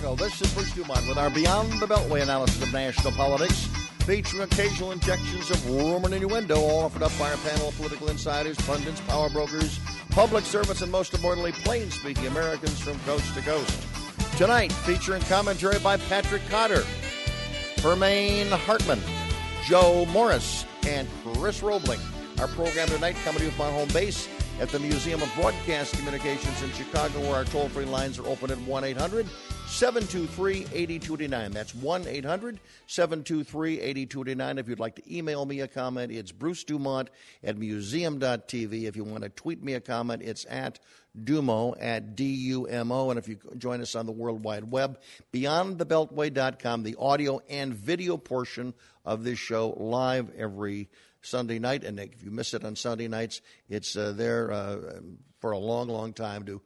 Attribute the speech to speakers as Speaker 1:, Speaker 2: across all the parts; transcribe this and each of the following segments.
Speaker 1: Chicago. This is Bruce Dumont with our Beyond the Beltway analysis of national politics, featuring occasional injections of rumor and innuendo, all offered up by our panel of political insiders, pundits, power brokers, public servants, and most importantly, plain speaking Americans from coast to coast. Tonight, featuring commentary by Patrick Cotter, Hermene Hartman, Joe Morris, and Chris Robling. Our program tonight coming to you from our home base at the Museum of Broadcast Communications in Chicago, where our toll free lines are open at 1 800 723 8289. That's 1 800 723 8289. If you'd like to email me a comment, it's Bruce Dumont at museum.tv. If you want to tweet me a comment, it's at Dumo at D U M O. And if you join us on the World Wide Web, beyondthebeltway.com, the audio and video portion of this show live every Sunday night, and if you miss it on Sunday nights, it's uh, there uh, for a long, long time to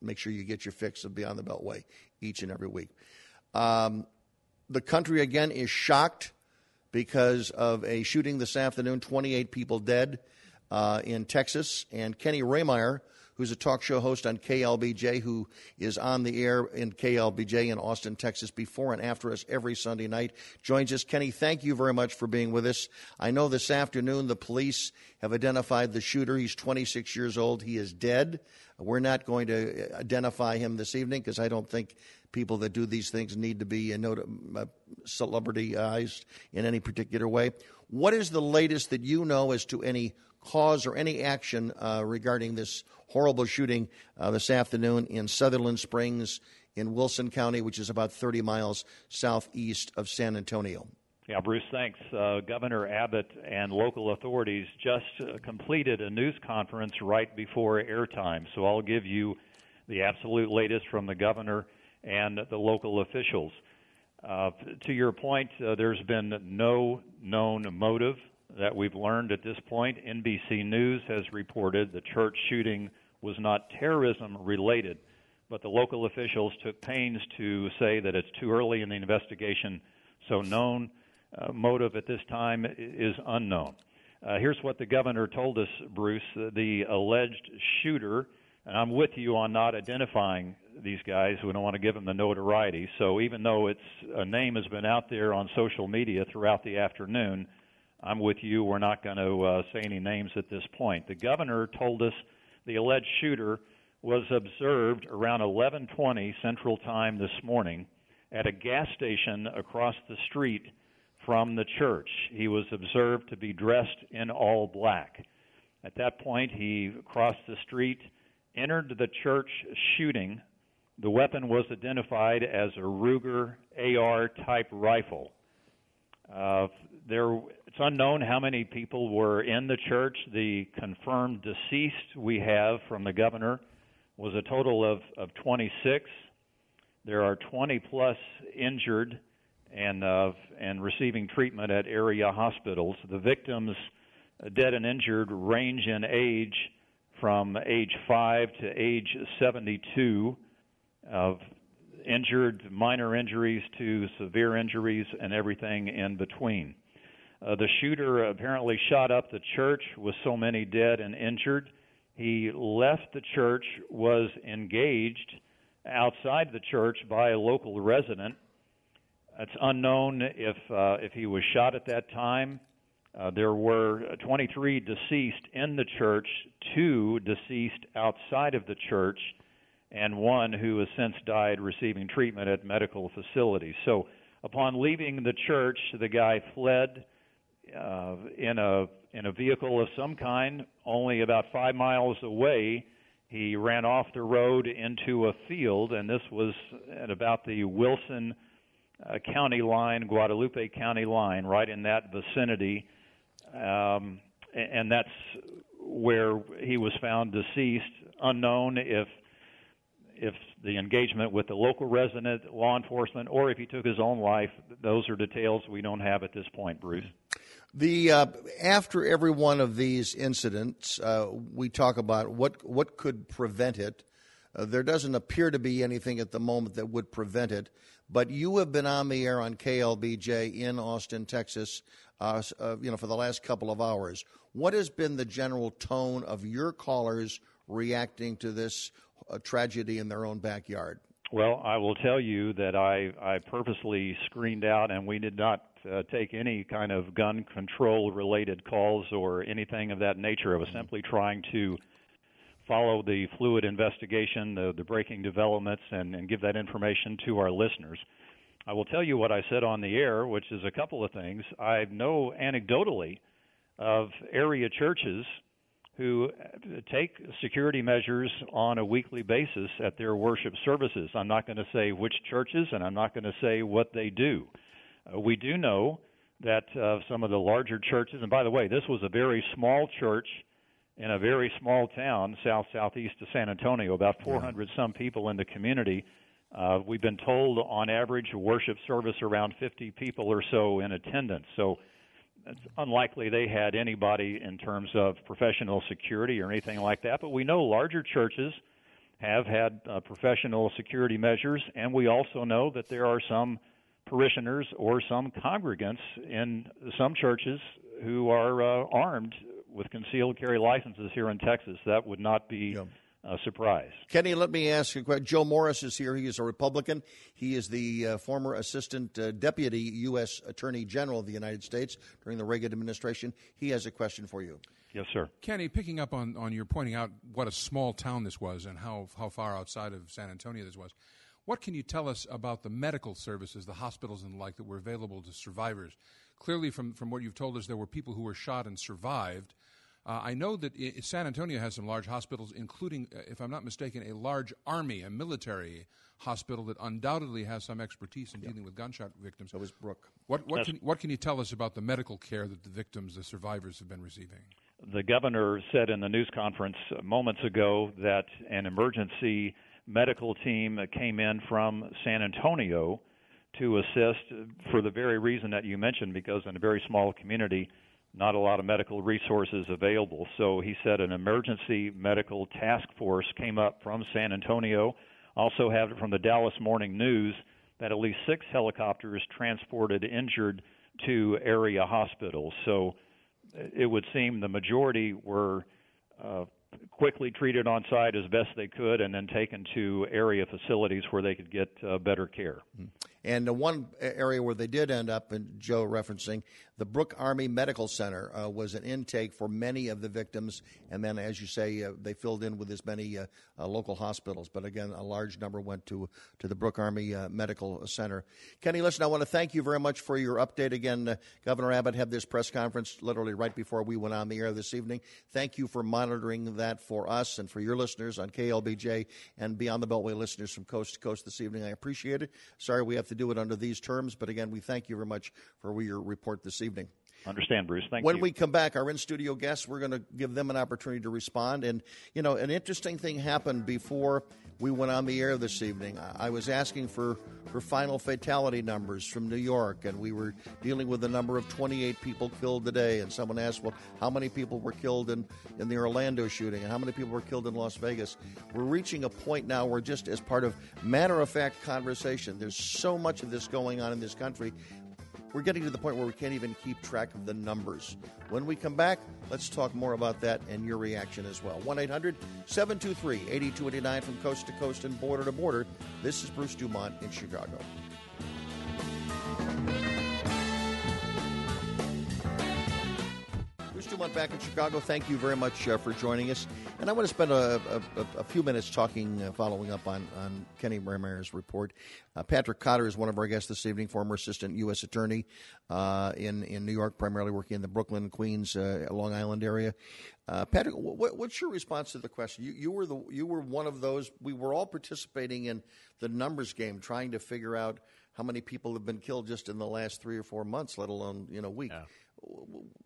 Speaker 1: make sure you get your fix of Beyond the Beltway each and every week. Um, the country again is shocked because of a shooting this afternoon. 28 people dead uh, in Texas, and Kenny Rehmeyer who's a talk show host on KLBJ, who is on the air in KLBJ in Austin, Texas, before and after us every Sunday night. Joins us. Kenny, thank you very much for being with us. I know this afternoon the police have identified the shooter. He's 26 years old. He is dead. We're not going to identify him this evening because I don't think people that do these things need to be uh, uh, celebrityized in any particular way. What is the latest that you know as to any cause or any action uh, regarding this horrible shooting uh, this afternoon in Sutherland Springs in Wilson County, which is about 30 miles southeast of San Antonio.
Speaker 2: Yeah, Bruce, thanks. Uh, Governor Abbott and local authorities just uh, completed a news conference right before airtime, so I'll give you the absolute latest from the governor and the local officials. Uh, to your point, uh, there's been no known motive that we've learned at this point. NBC News has reported the church shooting was not terrorism related, but the local officials took pains to say that it's too early in the investigation, so known uh, motive at this time is unknown. Uh, here's what the governor told us, Bruce. The alleged shooter, and I'm with you on not identifying these guys. We don't want to give them the notoriety. So even though it's a name has been out there on social media throughout the afternoon, I'm with you. We're not going to uh, say any names at this point. The governor told us the alleged shooter was observed around 11:20 Central Time this morning at a gas station across the street from the church. He was observed to be dressed in all black. At that point, he crossed the street, entered the church shooting. The weapon was identified as a Ruger AR type rifle. Uh, there, it's unknown how many people were in the church. The confirmed deceased we have from the governor was a total of, of 26. There are 20 plus injured and uh, and receiving treatment at area hospitals. The victims, uh, dead and injured, range in age from age 5 to age 72. Of injured, minor injuries to severe injuries, and everything in between. Uh, the shooter apparently shot up the church with so many dead and injured. He left the church, was engaged outside the church by a local resident. It's unknown if uh, if he was shot at that time. Uh, there were 23 deceased in the church, two deceased outside of the church, and one who has since died receiving treatment at medical facilities. So, upon leaving the church, the guy fled uh, in a in a vehicle of some kind. Only about five miles away, he ran off the road into a field, and this was at about the Wilson uh, County line, Guadalupe County line, right in that vicinity. Um, and that's where he was found deceased, unknown if if the engagement with the local resident, law enforcement, or if he took his own life. Those are details we don't have at this point, Bruce.
Speaker 1: The uh, after every one of these incidents, uh, we talk about what what could prevent it. Uh, there doesn't appear to be anything at the moment that would prevent it. But you have been on the air on KLBJ in Austin, Texas, uh, uh, you know, for the last couple of hours. What has been the general tone of your callers reacting to this a tragedy in their own backyard?
Speaker 2: Well, I will tell you that I, I purposely screened out, and we did not uh, take any kind of gun control related calls or anything of that nature. I was simply trying to follow the fluid investigation, the, the breaking developments, and, and give that information to our listeners. I will tell you what I said on the air, which is a couple of things. I know anecdotally of area churches who take security measures on a weekly basis at their worship services. I'm not going to say which churches and I'm not going to say what they do. Uh, we do know that uh, some of the larger churches, and by the way, this was a very small church in a very small town, south southeast of San Antonio, about 400 some people in the community. Uh, we've been told on average a worship service around 50 people or so in attendance. So it's unlikely they had anybody in terms of professional security or anything like that. But we know larger churches have had uh, professional security measures, and we also know that there are some parishioners or some congregants in some churches who are uh, armed with concealed carry licenses here in Texas. That would not be. Yeah uh, surprise.
Speaker 1: Kenny, let me ask you a question. Joe Morris is here. He is a Republican. He is the uh, former Assistant uh, Deputy U.S. Attorney General of the United States during the Reagan administration. He has a question for you.
Speaker 2: Yes, sir.
Speaker 3: Kenny, picking up on, on your pointing out what a small town this was and how, how far outside of San Antonio this was, what can you tell us about the medical services, the hospitals and the like that were available to survivors? Clearly, from, from what you've told us, there were people who were shot and survived. Uh, I know that I- San Antonio has some large hospitals, including, uh, if I'm not mistaken, a large army, a military hospital that undoubtedly has some expertise in yep. dealing with gunshot victims.
Speaker 1: So is Brooke.
Speaker 3: What, what, can, what can you tell us about the medical care that the victims, the survivors, have been receiving?
Speaker 2: The governor said in the news conference moments ago that an emergency medical team that came in from San Antonio to assist for the very reason that you mentioned, because in a very small community, not a lot of medical resources available. So he said an emergency medical task force came up from San Antonio. Also have it from the Dallas Morning News that at least six helicopters transported injured to area hospitals. So it would seem the majority were uh, quickly treated on site as best they could and then taken to area facilities where they could get uh, better care.
Speaker 1: And the one area where they did end up, and Joe referencing, the Brooke Army Medical Center uh, was an intake for many of the victims. And then, as you say, uh, they filled in with as many uh, uh local hospitals. But again, a large number went to, to the Brooke Army uh, Medical Center. Kenny, listen, I want to thank you very much for your update. Again, uh, Governor Abbott had this press conference literally right before we went on the air this evening. Thank you for monitoring that for us and for your listeners on KLBJ and Beyond the Beltway listeners from coast to coast this evening. I appreciate it. Sorry we have to do it under these terms, but again, we thank you very much for your report this evening.
Speaker 2: Understand, Bruce. Thank
Speaker 1: when
Speaker 2: you.
Speaker 1: When we come back, our in studio guests, we're going to give them an opportunity to respond. And, you know, an interesting thing happened before we went on the air this evening. I was asking for, for final fatality numbers from New York, and we were dealing with the number of 28 people killed today. And someone asked, well, how many people were killed in, in the Orlando shooting, and how many people were killed in Las Vegas? We're reaching a point now where, just as part of matter of fact conversation, there's so much of this going on in this country we're getting to the point where we can't even keep track of the numbers. When we come back, let's talk more about that and your reaction as well. 1 800 723 8289 from coast to coast and border to border. This is Bruce Dumont in Chicago. Bruce Dumont back in Chicago. Thank you very much uh, for joining us. And I want to spend a, a, a few minutes talking, uh, following up on, on Kenny Bremeyer's report. Uh, Patrick Cotter is one of our guests this evening, former assistant U.S. attorney uh, in, in New York, primarily working in the Brooklyn, Queens, uh, Long Island area. Uh, Patrick, what, what's your response to the question? You, you, were the, you were one of those, we were all participating in the numbers game, trying to figure out how many people have been killed just in the last three or four months, let alone, you know, week. Yeah.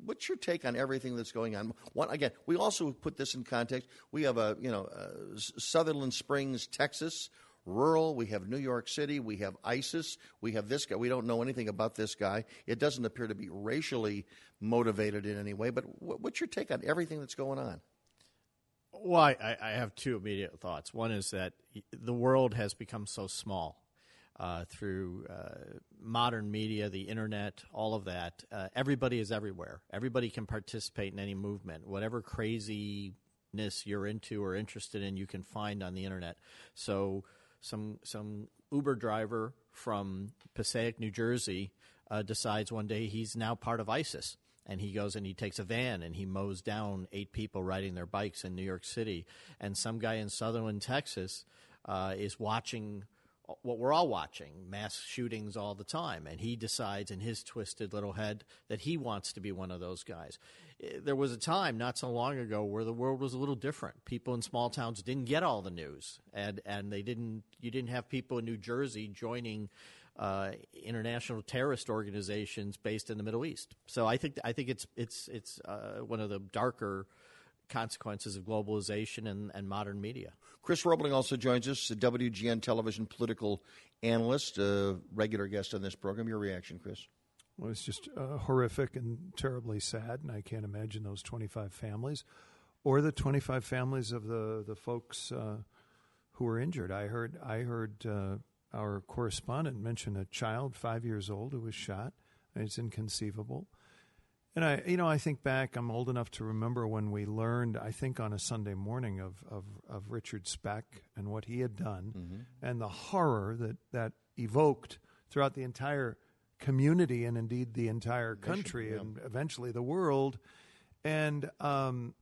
Speaker 1: What's your take on everything that's going on? One, again, we also put this in context. We have a you know uh, Sutherland Springs, Texas, rural. We have New York City. We have ISIS. We have this guy. We don't know anything about this guy. It doesn't appear to be racially motivated in any way. But what's your take on everything that's going on?
Speaker 4: Well, I, I have two immediate thoughts. One is that the world has become so small uh, through uh, modern media, the internet, all of that. Uh, everybody is everywhere. Everybody can participate in any movement. Whatever craziness you're into or interested in, you can find on the internet. So, some some Uber driver from Passaic, New Jersey, uh, decides one day he's now part of ISIS. And he goes and he takes a van and he mows down eight people riding their bikes in New York City. And some guy in Sutherland, Texas, uh, is watching what we're all watching mass shootings all the time. And he decides in his twisted little head that he wants to be one of those guys. Eh, there was a time not so long ago where the world was a little different. People in small towns didn't get all the news, and, and they didn't, you didn't have people in New Jersey joining. Uh, international terrorist organizations based in the Middle East. So I think I think it's it's it's uh, one of the darker consequences of globalization and, and modern media.
Speaker 1: Chris Robling also joins us, a WGN television political analyst, a regular guest on this program. Your reaction, Chris?
Speaker 5: Well, it's just uh, horrific and terribly sad, and I can't imagine those 25 families or the 25 families of the, the folks uh, who were injured. I heard, I heard uh, our correspondent mention a child, five years old, who was shot. It's inconceivable. And I, you know, I think back. I'm old enough to remember when we learned. I think on a Sunday morning of of, of Richard Speck and what he had done, mm-hmm. and the horror that that evoked throughout the entire community and indeed the entire country yeah. and eventually the world. And um,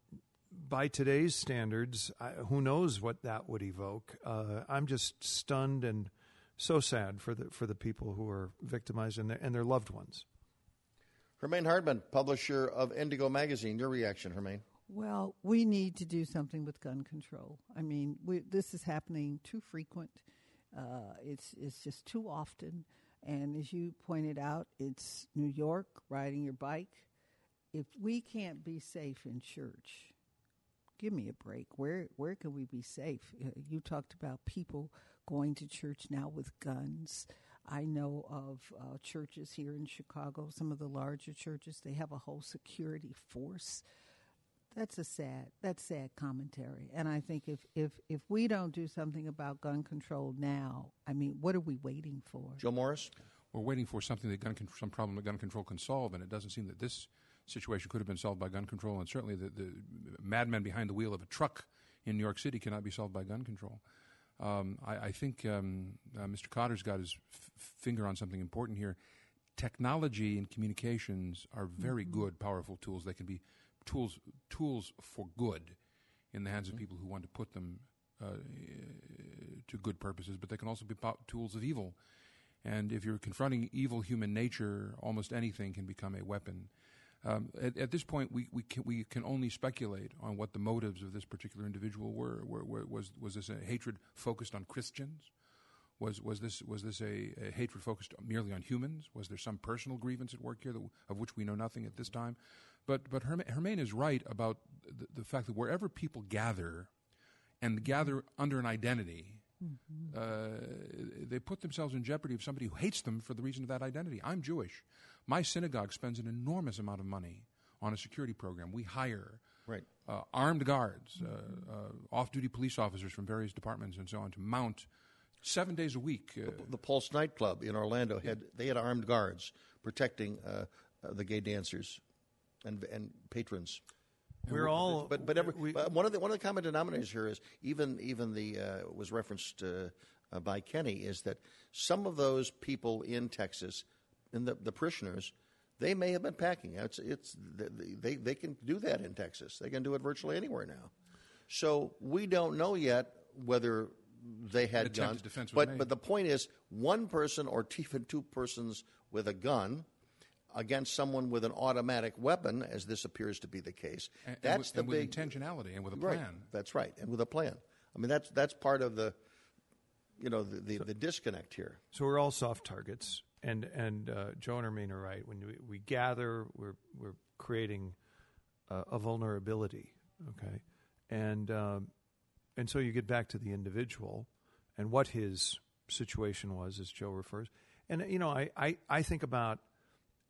Speaker 5: by today's standards, I, who knows what that would evoke? Uh, I'm just stunned and so sad for the for the people who are victimized and their, and their loved ones.
Speaker 1: Hermene Hartman, publisher of N'DIGO Magazine. Your reaction, Hermaine?
Speaker 6: Well, we need to do something with gun control. I mean, we, this is happening too frequent. Uh, it's it's just too often, and as you pointed out, it's New York riding your bike. If we can't be safe in church, give me a break. Where where can we be safe? Uh, you talked about people going to church now with guns. I know of uh, churches here in Chicago, some of the larger churches, they have a whole security force. That's a sad, that's sad commentary. And I think if, if, if we don't do something about gun control now, I mean, what are we waiting for?
Speaker 1: Joe Morris?
Speaker 3: We're waiting for something that gun con- some problem that gun control can solve, and it doesn't seem that this situation could have been solved by gun control, and certainly the, the madman behind the wheel of a truck in New York City cannot be solved by gun control. Um, I, I, think um, uh, Mr. Cotter's got his f- finger on something important here. Technology and communications are very mm-hmm. good, powerful tools. They can be tools tools for good in the hands mm-hmm. of people who want to put them uh, to good purposes, but they can also be po- tools of evil. And if you're confronting evil human nature, almost anything can become a weapon. Um, at, at, this point, we, we, can, we can only speculate on what the motives of this particular individual were. were, were was, was this a hatred focused on Christians? Was, was this, was this a, a, hatred focused merely on humans? Was there some personal grievance at work here that, of which we know nothing at this time? But, but Hermene is right about the, the fact that wherever people gather and gather under an identity, Mm-hmm. Uh, they put themselves in jeopardy of somebody who hates them for the reason of that identity. I'm Jewish. My synagogue spends an enormous amount of money on a security program. We hire
Speaker 1: right.
Speaker 3: uh, armed guards, uh, uh, off-duty police officers from various departments, and so on to mount seven days a week.
Speaker 1: Uh, the, the, Pulse nightclub in Orlando had they had armed guards protecting uh, the gay dancers and and patrons.
Speaker 5: We're all,
Speaker 1: but but, every, we, one of the one of the common denominators here is even even the was referenced by Kenny is that some of those people in Texas and the, the parishioners, they may have been packing. It's, it's, they, they can do that in Texas. They can do it virtually anywhere now. So we don't know yet whether they had guns. But, but the point is, one person or even two persons with a gun against someone with an automatic weapon, as this appears to be the case.
Speaker 3: And,
Speaker 1: that's
Speaker 3: and with,
Speaker 1: the
Speaker 3: and big intentionality and with a
Speaker 1: plan.
Speaker 3: Right,
Speaker 1: that's right, and with a plan. I mean, that's that's part of the, you know, the the, so, the disconnect here.
Speaker 5: So we're all soft targets and and uh, Joe and Hermene are right. When we, we gather, we're we're creating uh, a vulnerability. Okay, and um, and so you get back to the individual and what his situation was, as Joe refers. And you know, I, I, I think about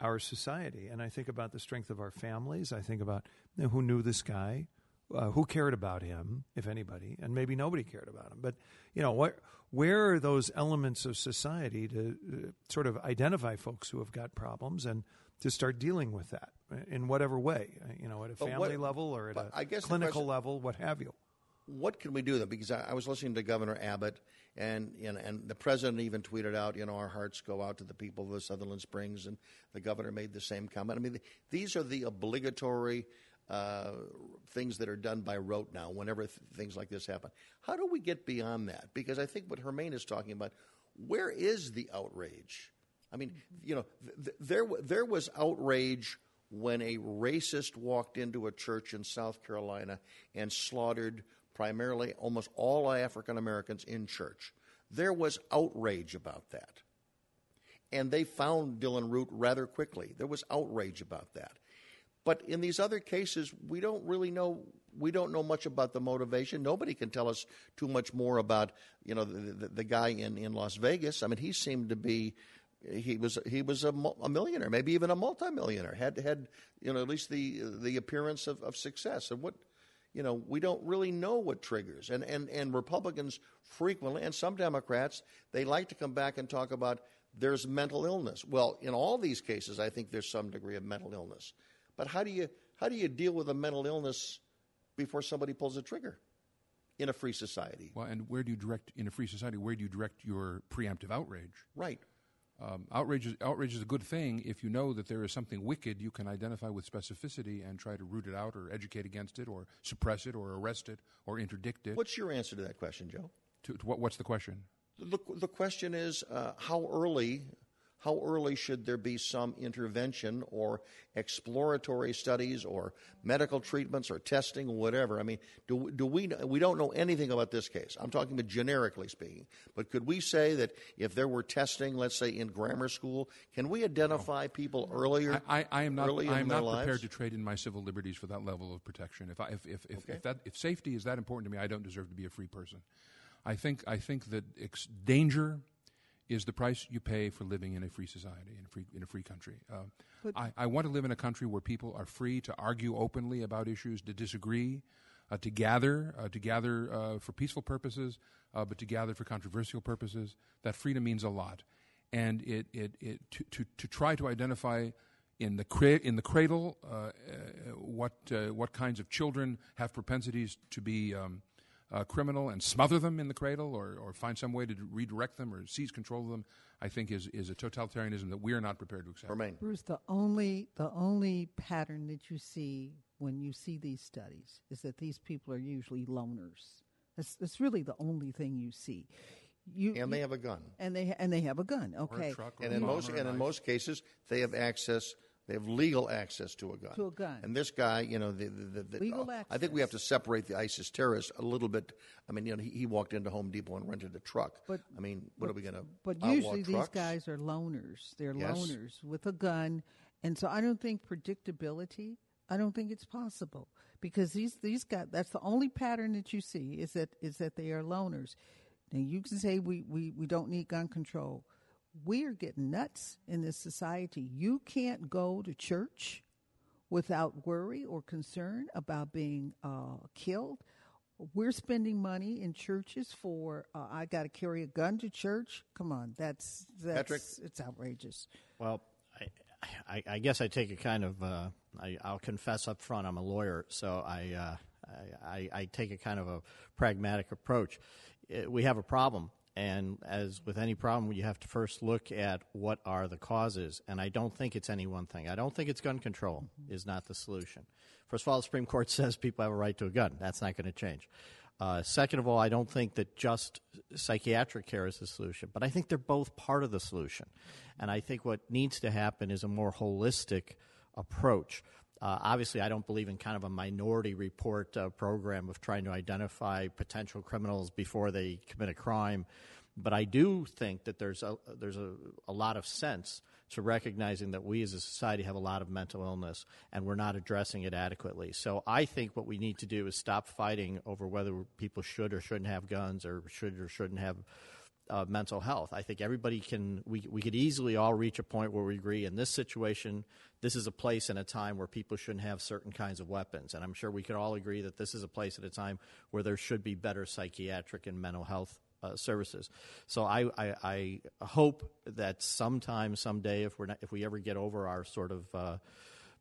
Speaker 5: our society, and I think about the strength of our families. I think about you know, who knew this guy, uh, who cared about him, if anybody, and maybe nobody cared about him. But you know, what, where are those elements of society to uh, sort of identify folks who have got problems and to start dealing with that in whatever way, uh, you know, at a family what, level or at a
Speaker 1: I guess
Speaker 5: clinical
Speaker 1: question,
Speaker 5: level, what have you?
Speaker 1: what can we do then? Because I, I was listening to Governor Abbott, and, and and the president even tweeted out, you know, our hearts go out to the people of the Sutherland Springs, and the governor made the same comment. I mean, the, these are the obligatory uh, things that are done by rote now. Whenever th- things like this happen, how do we get beyond that? Because I think what Hermene is talking about, where is the outrage? I mean, you know, th- there there was outrage when a racist walked into a church in South Carolina and slaughtered primarily almost all African Americans in church. There was outrage about that. And they found Dylann Roof rather quickly. There was outrage about that. But in these other cases, we don't really know. We don't know much about the motivation. Nobody can tell us too much more about, you know, the, the, the guy in, in Las Vegas. I mean, he seemed to be he was he was a, a, millionaire, maybe even a multimillionaire. Had had you know at least the the appearance of, of success. And what you know, we don't really know what triggers. And, and, and Republicans frequently, and some Democrats, they like to come back and talk about there's mental illness. Well, in all these cases, I think there's some degree of mental illness. But how do you, how do you deal with a mental illness before somebody pulls a trigger? In a free society.
Speaker 3: Well, and where do you direct, in a free society, where do you direct your preemptive outrage?
Speaker 1: Right.
Speaker 3: Um, outrage, is, outrage is a good thing if you know that there is something wicked you can identify with specificity and try to root it out or educate against it or suppress it or arrest it or interdict it.
Speaker 1: What's your answer to that question, Joe?
Speaker 3: To, to what, what's the question?
Speaker 1: The, the question is uh, how early how early should there be some intervention or exploratory studies or medical treatments or testing, or whatever? I mean, do, do we, we don't know anything about this case. I'm talking about generically speaking. But could we say that if there were testing, let's say in grammar school, can we identify people earlier?
Speaker 3: I, I, I am not, I am not
Speaker 1: prepared
Speaker 3: to trade in my civil liberties for that level of protection. If, I, if, if, if, okay. if, that, if safety is that important to me, I don't deserve to be a free person. I think, I think that ex- danger is the price you pay for living in a free society, in a free, in a free country. Uh, I, I, want to live in a country where people are free to argue openly about issues, to disagree, uh, to gather, uh, to gather uh, for peaceful purposes, uh, but to gather for controversial purposes. That freedom means a lot. And it, it, it, to, to, to try to identify in the, cra- in the cradle uh, what, what kinds of children have propensities to be um, uh, criminal and smother them in the cradle or, or find some way to redirect them or seize control of them, I think is, is a totalitarianism that we are not prepared to accept.
Speaker 1: Remain.
Speaker 6: Bruce, the only, the only pattern that you see when you see these studies is that these people are usually loners. That's, that's really the only thing you see. You,
Speaker 1: and they have a gun.
Speaker 6: And they and they have a gun. Okay.
Speaker 3: A
Speaker 1: and in most and in most cases, they have access they have legal access to a gun.
Speaker 6: To a gun.
Speaker 1: And this guy, you know, the, the, the,
Speaker 6: legal uh, access.
Speaker 1: I think we have to separate the ISIS terrorists a little bit. I mean, you know, he, he walked into Home Depot and rented a truck. But I mean, what
Speaker 6: but,
Speaker 1: are we going to?
Speaker 6: But usually these guys are loners. They're yes. loners with a gun, and so I don't think predictability. I don't think it's possible because these these guys. That's the only pattern that you see is that is that they are loners. Now you can say we, we, we don't need gun control we're getting nuts in this society. You can't go to church without worry or concern about being uh, killed. We're spending money in churches for uh, I got to carry a gun to church. Come on, that's that's
Speaker 1: Patrick?
Speaker 6: it's outrageous.
Speaker 4: Well, I, I, I guess I take a kind of uh, I, will confess up front. I'm a lawyer, so I, uh, I I take a kind of a pragmatic approach. We have a problem and as with any problem, you have to first look at what are the causes. And I don't think it's any one thing. I don't think it's gun control mm-hmm. is not the solution. First of all, the Supreme Court says people have a right to a gun. That's not going to change. Uh, second of all, I don't think that just psychiatric care is the solution, but I think they're both part of the solution. And I think what needs to happen is a more holistic approach. Uh, obviously, I don't believe in kind of a minority report uh, program of trying to identify potential criminals before they commit a crime, but I do think that there's a there's a, a lot of sense to recognizing that we as a society have a lot of mental illness and we're not addressing it adequately. So I think what we need to do is stop fighting over whether people should or shouldn't have guns or should or shouldn't have uh, mental health. I think everybody can, we, we could easily all reach a point where we agree in this situation, this is a place and a time where people shouldn't have certain kinds of weapons. And I'm sure we could all agree that this is a place at a time where there should be better psychiatric and mental health uh, services. So I, I, I, hope that sometime, someday, if we're not, if we ever get over our sort of uh,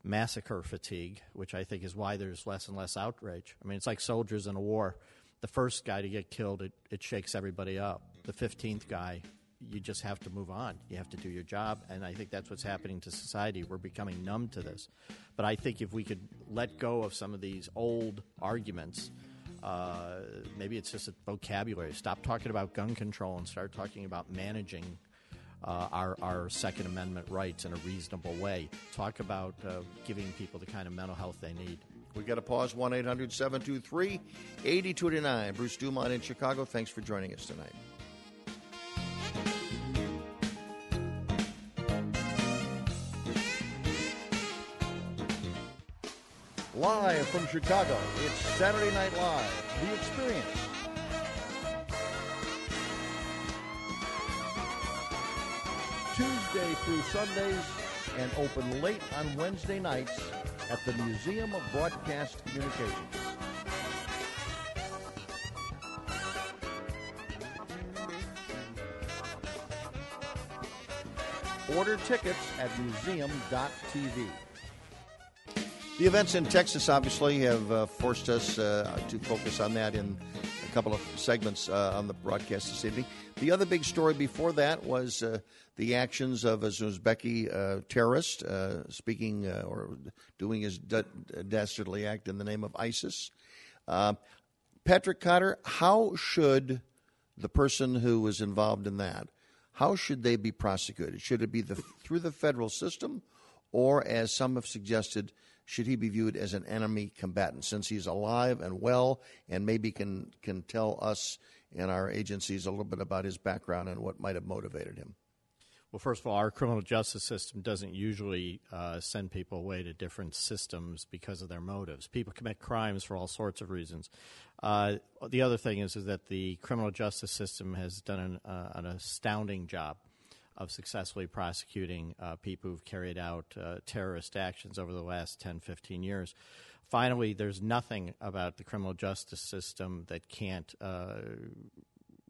Speaker 4: massacre fatigue, which I think is why there's less and less outrage. I mean, it's like soldiers in a war the first guy to get killed, it, it shakes everybody up. The 15th guy, you just have to move on. You have to do your job. And I think that's what's happening to society. We're becoming numb to this. But I think if we could let go of some of these old arguments, uh, maybe it's just a vocabulary. Stop talking about gun control and start talking about managing uh, our, our Second Amendment rights in a reasonable way. Talk about uh, giving people the kind of mental health they need.
Speaker 1: We've got to pause 1 800 723 8229. Bruce Dumont in Chicago, thanks for joining us tonight. Live from Chicago, it's Saturday Night Live, The Experience. Tuesday through Sundays and open late on Wednesday nights at the Museum of Broadcast Communications. Order tickets at museum.tv. The events in Texas obviously have uh, forced us uh, to focus on that in a couple of segments uh, on the broadcast this evening. The other big story before that was uh, the actions of a Uzbeki uh, terrorist uh, speaking or doing his dastardly act in the name of ISIS. Patrick Cotter, how should the person who was involved in that, how should they be prosecuted? Should it be the, through the federal system, or as some have suggested, should he be viewed as an enemy combatant since he's alive and well and maybe can can tell us and our agencies a little bit about his background and what might have motivated him?
Speaker 4: Well, first of all, our criminal justice system doesn't usually uh, send people away to different systems because of their motives. People commit crimes for all sorts of reasons. Uh, the other thing is, is that the criminal justice system has done an, uh, an astounding job of successfully prosecuting uh, people who've carried out uh, terrorist actions over the last 10, 15 years. Finally, there's nothing about the criminal justice system that can't uh,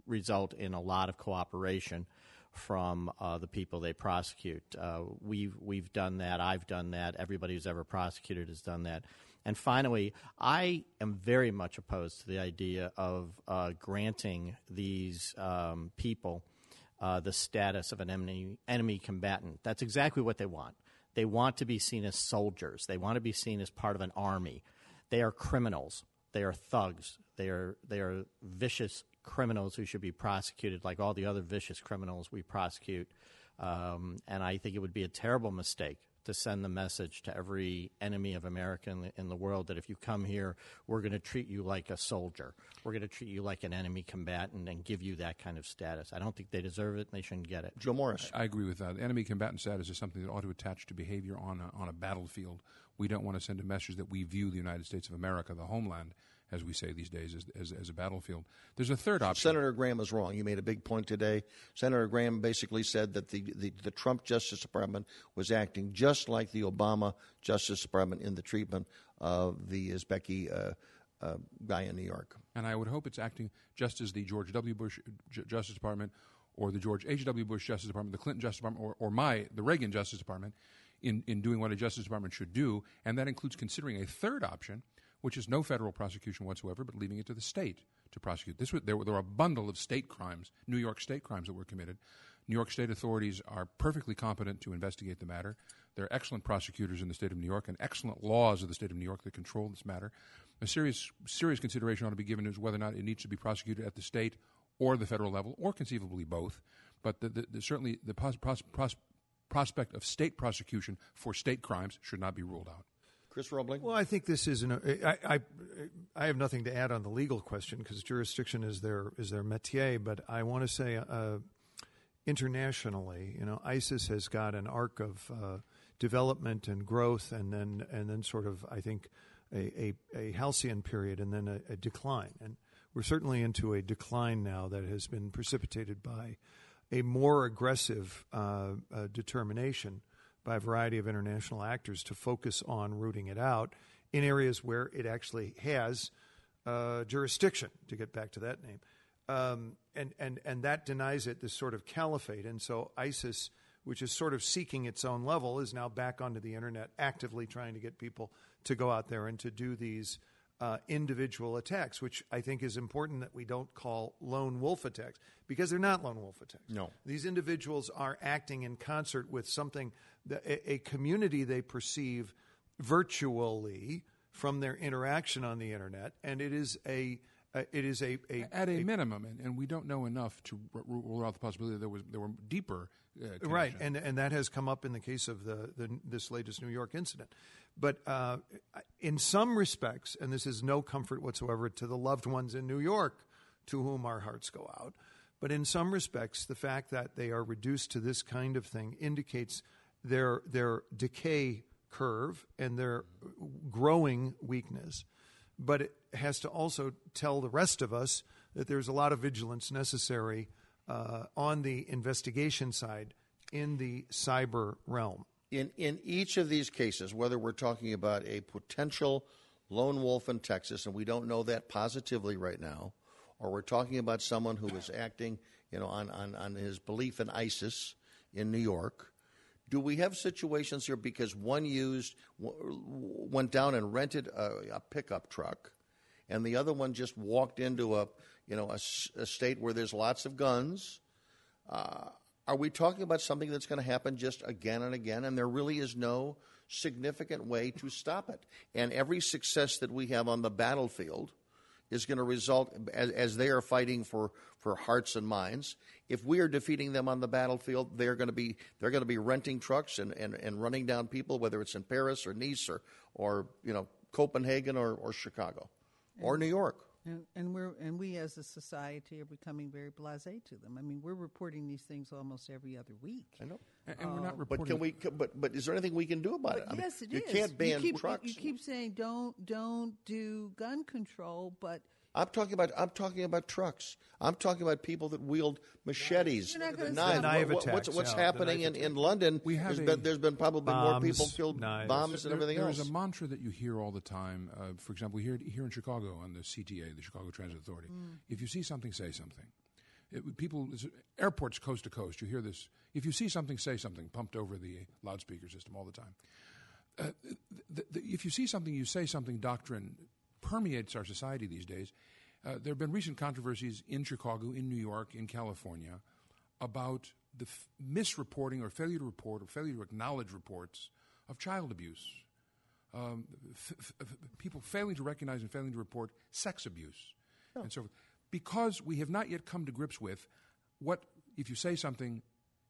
Speaker 4: result in a lot of cooperation from uh, the people they prosecute. Uh, we've we've done that. I've done that. Everybody who's ever prosecuted has done that. And finally, I am very much opposed to the idea of uh, granting these um, people uh, the status of an enemy, enemy combatant. That's exactly what they want. They want to be seen as soldiers. They want to be seen as part of an army. They are criminals. They are thugs. They are they are vicious criminals who should be prosecuted like all the other vicious criminals we prosecute. Um, and I think it would be a terrible mistake to send the message to every enemy of America in the, in the world that if you come here, we're going to treat you like a soldier. We're going to treat you like an enemy combatant and give you that kind of status. I don't think they deserve it and they shouldn't get it.
Speaker 1: Joe Morris.
Speaker 3: I, I agree with that. Enemy combatant status is something that ought to attach to behavior on a, on a battlefield. We don't want to send a message that we view the United States of America, the homeland, as we say these days, as, as, as, a battlefield. There's a third option.
Speaker 1: Senator Graham is wrong. You made a big point today. Senator Graham basically said that the, the, the Trump Justice Department was acting just like the Obama Justice Department in the treatment of the Uzbeki uh, uh, guy in New York.
Speaker 3: And I would hope it's acting just as the George W. Bush J- Justice Department or the George H.W. Bush Justice Department, the Clinton Justice Department, or, or my, the Reagan Justice Department in, in doing what a Justice Department should do. And that includes considering a third option – which is no federal prosecution whatsoever, but leaving it to the state to prosecute. This was, there, were, there were a bundle of state crimes, New York state crimes that were committed. New York state authorities are perfectly competent to investigate the matter. There are excellent prosecutors in the state of New York and excellent laws of the state of New York that control this matter. A serious, serious consideration ought to be given as whether or not it needs to be prosecuted at the state or the federal level, or conceivably both. But the, the, the, certainly the pros, pros, pros, prospect of state prosecution for state crimes should not be ruled out.
Speaker 1: Chris Robling?
Speaker 5: Well, I think this is an. I, I, I have nothing to add on the legal question because jurisdiction is their is their métier. But I want to say, uh, internationally, you know, ISIS has got an arc of uh, development and growth, and then and then sort of, I think, a a, a halcyon period, and then a, a decline. And we're certainly into a decline now that has been precipitated by a more aggressive uh, uh determination by a variety of international actors to focus on rooting it out in areas where it actually has uh, jurisdiction, to get back to that name. Um, and, and, and that denies it this sort of caliphate. And so ISIS, which is sort of seeking its own level, is now back onto the internet, actively trying to get people to go out there and to do these uh, individual attacks, which I think is important that we don't call lone wolf attacks because they're not lone wolf attacks.
Speaker 1: No.
Speaker 5: These individuals are acting in concert with something, a, a community they perceive virtually from their interaction on the internet, and it is a uh, it is a, a
Speaker 3: at a, a minimum, and, and, we don't know enough to rule out the possibility that there was there were deeper uh,
Speaker 5: right, and and that has come up in the case of the, the this latest New York incident. But uh, in some respects, and this is no comfort whatsoever to the loved ones in New York, to whom our hearts go out. But in some respects, the fact that they are reduced to this kind of thing indicates their their decay curve and their growing weakness. But it has to also tell the rest of us that there's a lot of vigilance necessary uh, on the investigation side in the cyber realm.
Speaker 1: In, in each of these cases, whether we're talking about a potential lone wolf in Texas, and we don't know that positively right now, or we're talking about someone who is acting you know, on, on, on his belief in ISIS in New York, do we have situations here because one used went down and rented a, a pickup truck, and the other one just walked into a you know a, a state where there's lots of guns? Uh, are we talking about something that's going to happen just again and again, and there really is no significant way to stop it? And every success that we have on the battlefield is going to result as, as, they are fighting for, for hearts and minds. If we are defeating them on the battlefield, they're going to be they're going to be renting trucks and, and, and running down people, whether it's in Paris or Nice or or you know Copenhagen or, or Chicago or New York.
Speaker 6: And, and we're and we as a society are becoming very blasé to them. I mean, we're reporting these things almost every other week.
Speaker 1: I know,
Speaker 3: and, and we're not reporting.
Speaker 1: But can we? But but is there anything we can do about
Speaker 6: but
Speaker 1: it?
Speaker 6: Yes,
Speaker 1: I
Speaker 6: mean,
Speaker 1: it
Speaker 6: is.
Speaker 1: You can't ban
Speaker 6: you keep,
Speaker 1: trucks.
Speaker 6: You keep saying don't don't do gun control, but
Speaker 1: I'm talking about I'm talking about trucks. I'm talking about people that wield machetes,
Speaker 6: You're not gonna
Speaker 1: knives. What- what's what's
Speaker 5: yeah,
Speaker 1: happening in, in London?
Speaker 3: We have
Speaker 1: there's
Speaker 3: a-
Speaker 1: been there's been probably more people killed,
Speaker 5: knives.
Speaker 1: bombs and everything
Speaker 3: there
Speaker 1: else.
Speaker 3: is a mantra that you hear all the time. Uh, for example, here here in Chicago on the CTA, the Chicago Transit Authority. If you see something, say something. It, people, airports coast to coast, you hear this. If you see something, say something. Pumped over the loudspeaker system all the time. Uh, the, the, if you see something, you say something. Doctrine permeates our society these days. Uh, there have been recent controversies in Chicago, in New York, in California about the f- misreporting or failure to report or failure to acknowledge reports of child abuse. Um, f- f- people failing to recognize and failing to report sex abuse and so forth. Because we have not yet come to grips with what, if you say something,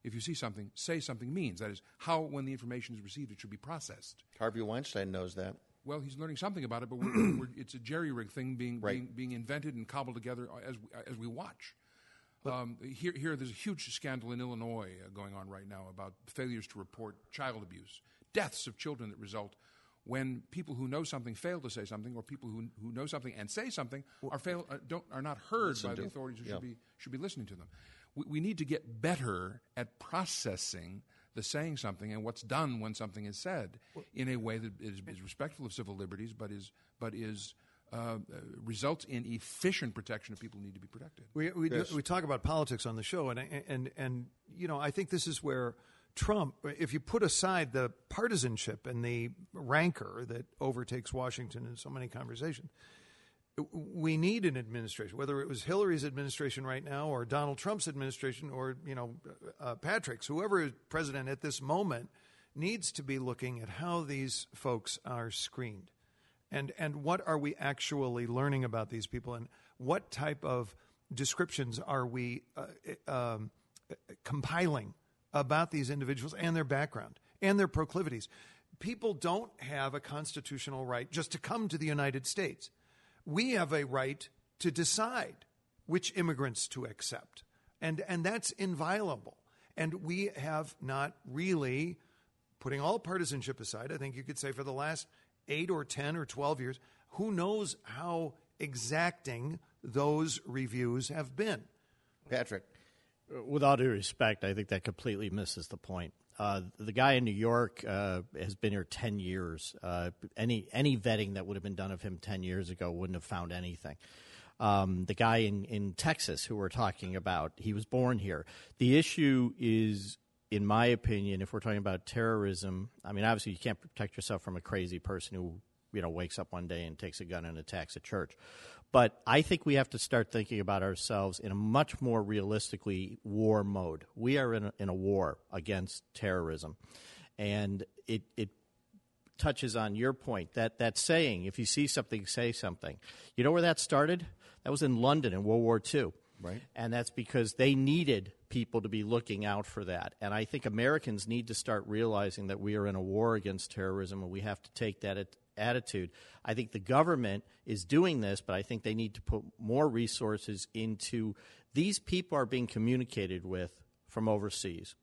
Speaker 3: if you see something, say something means. That is, how, when the information is received, it should be processed.
Speaker 1: Harvey Weinstein knows that.
Speaker 3: Well, he's learning something about it, but we're, we're, it's a jerry rig thing being,
Speaker 1: Right.
Speaker 3: being being invented and cobbled together as we, as we watch. Um, here, here, there's a huge scandal in Illinois uh, going on right now about failures to report child abuse, deaths of children that result when people who know something fail to say something, or people who, who know something and say something are fail, uh, don't are not heard by the authorities who
Speaker 1: Yeah.
Speaker 3: should be should be listening to them. We, we need to get better at processing the saying something and what's done when something is said in a way that is, is respectful of civil liberties, but is but is uh, uh, results in efficient protection of people who need to be protected.
Speaker 5: We we,
Speaker 1: Yes.
Speaker 5: do, we talk about politics on the show, and and and you know I think this is where Trump, if you put aside the partisanship and the rancor that overtakes Washington in so many conversations, we need an administration, whether it was Hillary's administration right now or Donald Trump's administration or you know uh, Patrick's, whoever is president at this moment, needs to be looking at how these folks are screened, and and what are we actually learning about these people, and what type of descriptions are we uh, um, compiling about these individuals and their background and their proclivities. People don't have a constitutional right just to come to the United States. We have a right to decide which immigrants to accept. And, and that's inviolable. And we have not really, putting all partisanship aside, I think you could say for the last eight or 10 or 12 years, who knows how exacting those reviews have been.
Speaker 1: Patrick, uh,
Speaker 4: With all due respect, I think that completely misses the point. Uh, the guy in New York uh, has been here ten years. Uh, any any vetting that would have been done of him ten years ago wouldn't have found anything. Um, the guy in, in Texas who we're talking about, he was born here. The issue is, in my opinion, if we're talking about terrorism, I mean, obviously you can't protect yourself from a crazy person who you know wakes up one day and takes a gun and attacks a church. But I think we have to start thinking about ourselves in a much more realistically war mode. We are in a, in a war against terrorism, and it it touches on your point that that saying, if you see something, say something. You know where that started? That was in London in World War II.
Speaker 1: Right.
Speaker 4: And that's because they needed people to be looking out for that. And I think Americans need to start realizing that we are in a war against terrorism and we have to take that at- attitude. I think the government is doing this, but I think they need to put more resources into these people are being communicated with from overseas.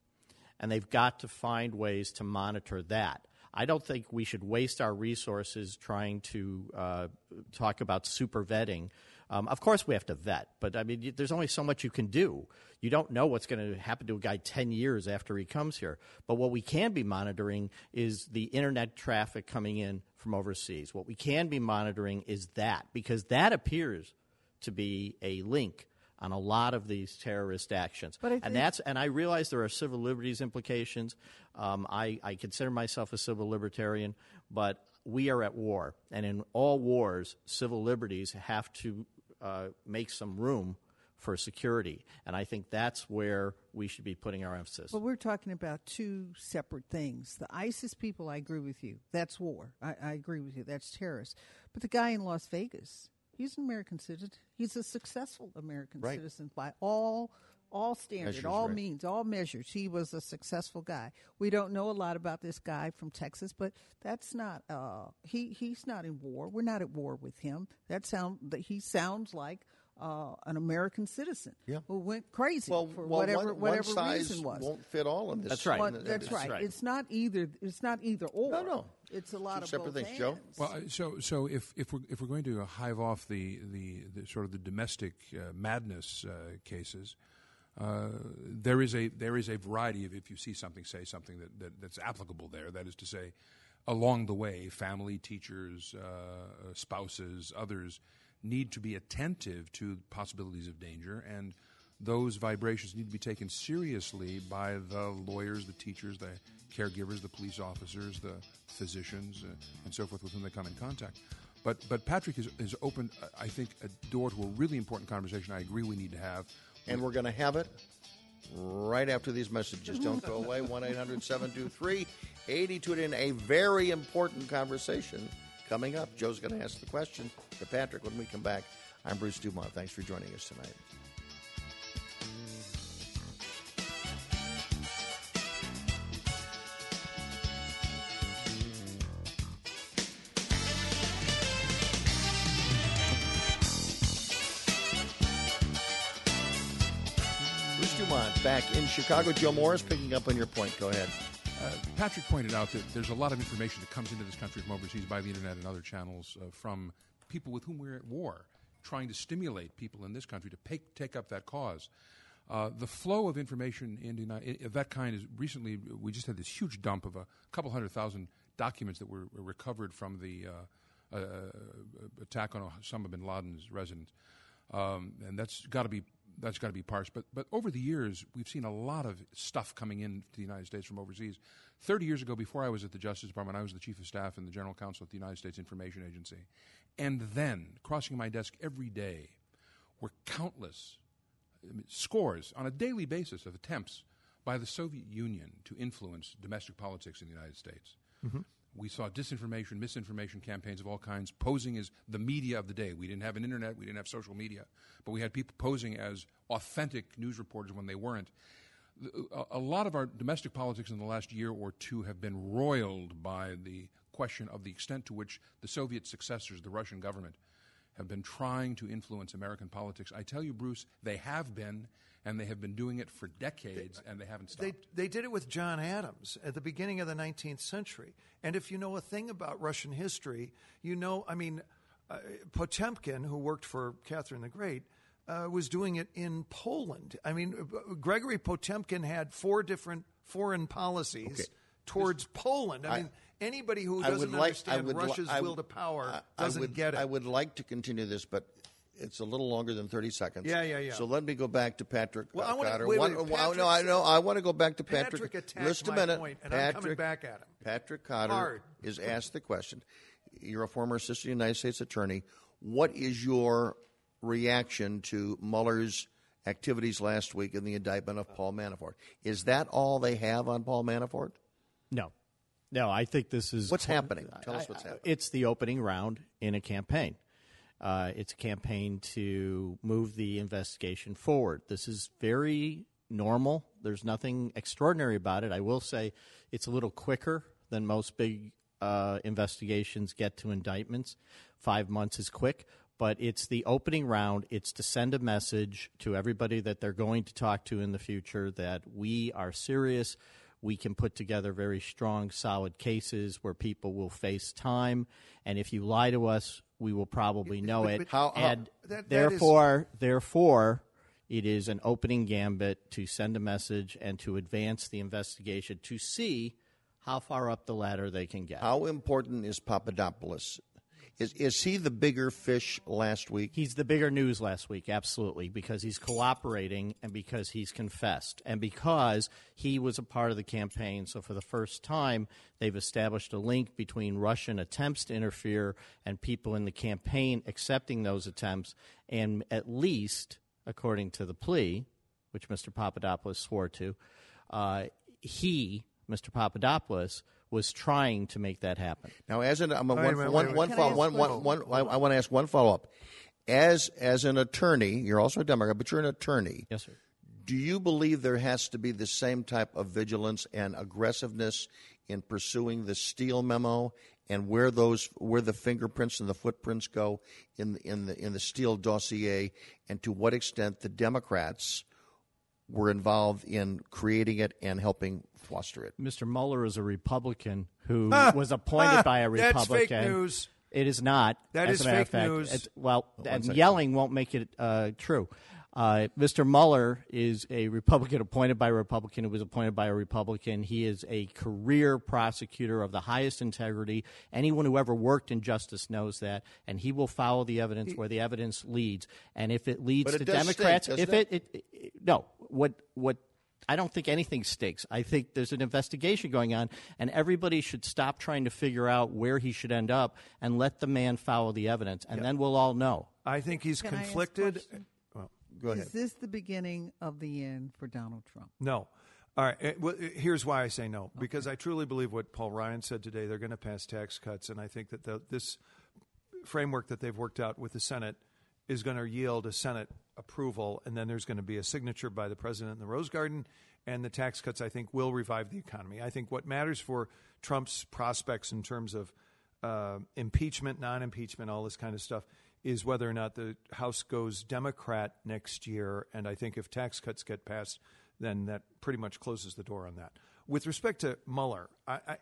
Speaker 4: And they've got to find ways to monitor that. I don't think we should waste our resources trying to uh, talk about super vetting. Um, of course, we have to vet, but I mean, there's only so much you can do. You don't know what's going to happen to a guy 10 years after he comes here. But what we can be monitoring is the internet traffic coming in from overseas. What we can be monitoring is that, because that appears to be a link on a lot of these terrorist actions.
Speaker 6: But
Speaker 4: and that's and I realize there are civil liberties implications. Um, I, I consider myself a civil libertarian, but we are at war, and in all wars, civil liberties have to uh, make some room for security, and I think that's where we should be putting our emphasis.
Speaker 6: Well, we're talking about two separate things. The ISIS people, I agree with you. That's war. I, I agree with you. That's terrorists. But the guy in Las Vegas, he's an American citizen. He's a successful American
Speaker 1: Right.
Speaker 6: citizen by all all standards,
Speaker 1: Measures,
Speaker 6: all
Speaker 1: right.
Speaker 6: means, all measures. He was a successful guy. We don't know a lot about this guy from Texas, but that's not uh, he. He's not in war. We're not at war with him. That sound that he sounds like. Uh, an American citizen
Speaker 1: Yeah.
Speaker 6: who went crazy
Speaker 1: Well,
Speaker 6: for
Speaker 1: well,
Speaker 6: whatever
Speaker 1: one,
Speaker 6: whatever
Speaker 1: one size
Speaker 6: reason was.
Speaker 1: won't fit all of this.
Speaker 4: That's right.
Speaker 6: Well,
Speaker 1: And-
Speaker 6: that's, right.
Speaker 4: right.
Speaker 6: It's not either. It's not either or.
Speaker 1: No, no.
Speaker 6: It's a lot
Speaker 1: Two
Speaker 6: of
Speaker 1: separate
Speaker 6: both
Speaker 1: things. Joe?
Speaker 3: Well, uh, so so if if we're if we're going to hive off the the, the sort of the domestic uh, madness uh, cases, uh, there is a there is a variety of if you see something, say something that, that that's applicable there. That is to say, along the way, family, teachers, uh, spouses, others need to be attentive to possibilities of danger and. Those vibrations need to be taken seriously by the lawyers, the teachers, the caregivers, the police officers, the physicians, uh, and so forth with whom they come in contact. But but Patrick has, has opened, uh, I think, a door to a really important conversation. I agree we need to have.
Speaker 1: And we're going to have it right after these messages. Don't go away. 1 800 723 8028. A very important conversation coming up. Joe's going to ask the question to Patrick when we come back. I'm Bruce Dumont. Thanks for joining us tonight. Bruce back in Chicago. Joe Morris picking up on your point. Go ahead.
Speaker 3: Uh, Patrick pointed out that there's a lot of information that comes into this country from overseas by the internet and other channels uh, from people with whom we're at war, trying to stimulate people in this country to take, take up that cause. Uh, the flow of information in Uni- of that kind is recently we just had this huge dump of a couple hundred thousand documents that were, were recovered from the uh, uh, attack on Osama bin Laden's residence, um, and that's got to be that's got to be parsed. But but over the years, we've seen a lot of stuff coming in to the United States from overseas. Thirty years ago, before I was at the Justice Department, I was the chief of staff and the general counsel at the United States Information Agency, and then crossing my desk every day were countless I mean, scores on a daily basis of attempts by the Soviet Union to influence domestic politics in the United States. Mm-hmm. We saw disinformation, misinformation campaigns of all kinds posing as the media of the day. We didn't have an internet, we didn't have social media, but we had people posing as authentic news reporters when they weren't. A- lot of our domestic politics in the last year or two have been roiled by the question of the extent to which the Soviet successors, the Russian government, have been trying to influence American politics. I tell you, Bruce, they have been, and they have been doing it for decades, and they haven't stopped.
Speaker 5: They, they did it with John Adams at the beginning of the 19th century. And if you know a thing about Russian history, you know, I mean, uh, Potemkin, who worked for Catherine the Great, uh, was doing it in Poland. I mean, uh, Gregory Potemkin had four different foreign policies
Speaker 1: Okay.
Speaker 5: towards Poland. I,
Speaker 1: I-
Speaker 5: mean, anybody who doesn't
Speaker 1: would like. I
Speaker 5: understand
Speaker 1: would li-
Speaker 5: Russia's will to power
Speaker 1: I- I
Speaker 5: doesn't
Speaker 1: would-
Speaker 5: get it.
Speaker 1: I would like to continue this, but it's a little longer than thirty seconds.
Speaker 5: Yeah, yeah, yeah.
Speaker 1: So let me go back to Patrick.
Speaker 5: Well,
Speaker 1: uh,
Speaker 5: I wanna-
Speaker 1: Cotter.
Speaker 5: wait,
Speaker 1: One-
Speaker 5: wait, Patrick
Speaker 1: no, I
Speaker 5: said-
Speaker 1: know. I want to go back to Patrick.
Speaker 5: Patrick attacked
Speaker 1: Listen a
Speaker 5: my
Speaker 1: minute.
Speaker 5: point, and I'm
Speaker 1: Patrick,
Speaker 5: coming back at him.
Speaker 1: Patrick Cotter
Speaker 5: Hard.
Speaker 1: is asked the question. You're a former assistant United States attorney. What is your reaction to Mueller's activities last week in the indictment of Paul Manafort? Is that all they have on Paul Manafort?
Speaker 4: No. No, I think this is.
Speaker 1: What's happening? Tell us what's happening.
Speaker 4: It's the opening round in a campaign. Uh, it's a campaign to move the investigation forward. This is very normal. There's nothing extraordinary about it. I will say it's a little quicker than most big uh, investigations get to indictments. Five months is quick, but it's the opening round. It's to send a message to everybody that they're going to talk to in the future that we are serious. We can put together very strong, solid cases where people will face time. And if you lie to us, we will probably know
Speaker 5: But-
Speaker 4: it.
Speaker 5: but
Speaker 1: How- how-
Speaker 4: and
Speaker 5: That- that is-
Speaker 4: therefore, therefore, it is an opening gambit to send a message and to advance the investigation to see how far up the ladder they can get.
Speaker 1: How important is Papadopoulos? Is, is he the bigger fish last week?
Speaker 4: He's the bigger news last week, absolutely, because he's cooperating and because he's confessed and because he was a part of the campaign. So, for the first time, they've established a link between Russian attempts to interfere and people in the campaign accepting those attempts. And at least, according to the plea, which Mr. Papadopoulos swore to, uh, he, Mr. Papadopoulos, was trying to make that happen.
Speaker 1: Now, as an I'm a
Speaker 5: Wait a
Speaker 1: one,
Speaker 5: minute,
Speaker 1: one,
Speaker 5: wait a
Speaker 1: one
Speaker 6: minute.
Speaker 1: follow,
Speaker 6: Can I
Speaker 1: one, one-
Speaker 6: one,
Speaker 1: I, I want to ask one follow up. As as an attorney, you're also a Democrat, but you're an attorney.
Speaker 4: Yes, sir.
Speaker 1: Do you believe there has to be the same type of vigilance and aggressiveness in pursuing the Steele memo and where those where the fingerprints and the footprints go in the, in the in the Steele dossier, and to what extent the Democrats were involved in creating it and helping foster it?
Speaker 4: Mr. Mueller is a Republican who
Speaker 5: Ah,
Speaker 4: was appointed
Speaker 5: ah,
Speaker 4: by a Republican.
Speaker 5: that's fake news.
Speaker 4: It is not.
Speaker 5: That is
Speaker 4: a matter of
Speaker 5: fake
Speaker 4: fact,
Speaker 5: news.
Speaker 4: well, and yelling won't make it uh, true. Uh, Mr. Mueller is a Republican appointed by a Republican who was appointed by a Republican. He is a career prosecutor of the highest integrity. Anyone who ever worked in justice knows that, and he will follow the evidence where the evidence leads. And if it leads
Speaker 1: it
Speaker 4: to
Speaker 1: stink,
Speaker 4: Democrats, if
Speaker 1: it?
Speaker 4: it, it, it no, what what I don't think anything stinks. I think there's an investigation going on, and everybody should stop trying to figure out where he should end up and let the man follow the evidence, and then we'll all know.
Speaker 5: I think he's
Speaker 6: Can I ask a
Speaker 5: conflicted. Well,
Speaker 1: Go ahead.
Speaker 6: Is this the beginning of the end for Donald Trump?
Speaker 5: no. All right. eh, well, eh, here's why I say no. Because I truly believe what Paul Ryan said today. They're going to pass tax cuts, and I think that the, this framework that they've worked out with the Senate is going to yield a Senate approval, and then there's going to be a signature by the president in the Rose Garden, and the tax cuts, I think, will revive the economy. I think what matters for Trump's prospects in terms of uh, impeachment, non impeachment, all this kind of stuff, is whether or not the House goes Democrat next year. And I think if tax cuts get passed, then that pretty much closes the door on that. With respect to Mueller, I, I,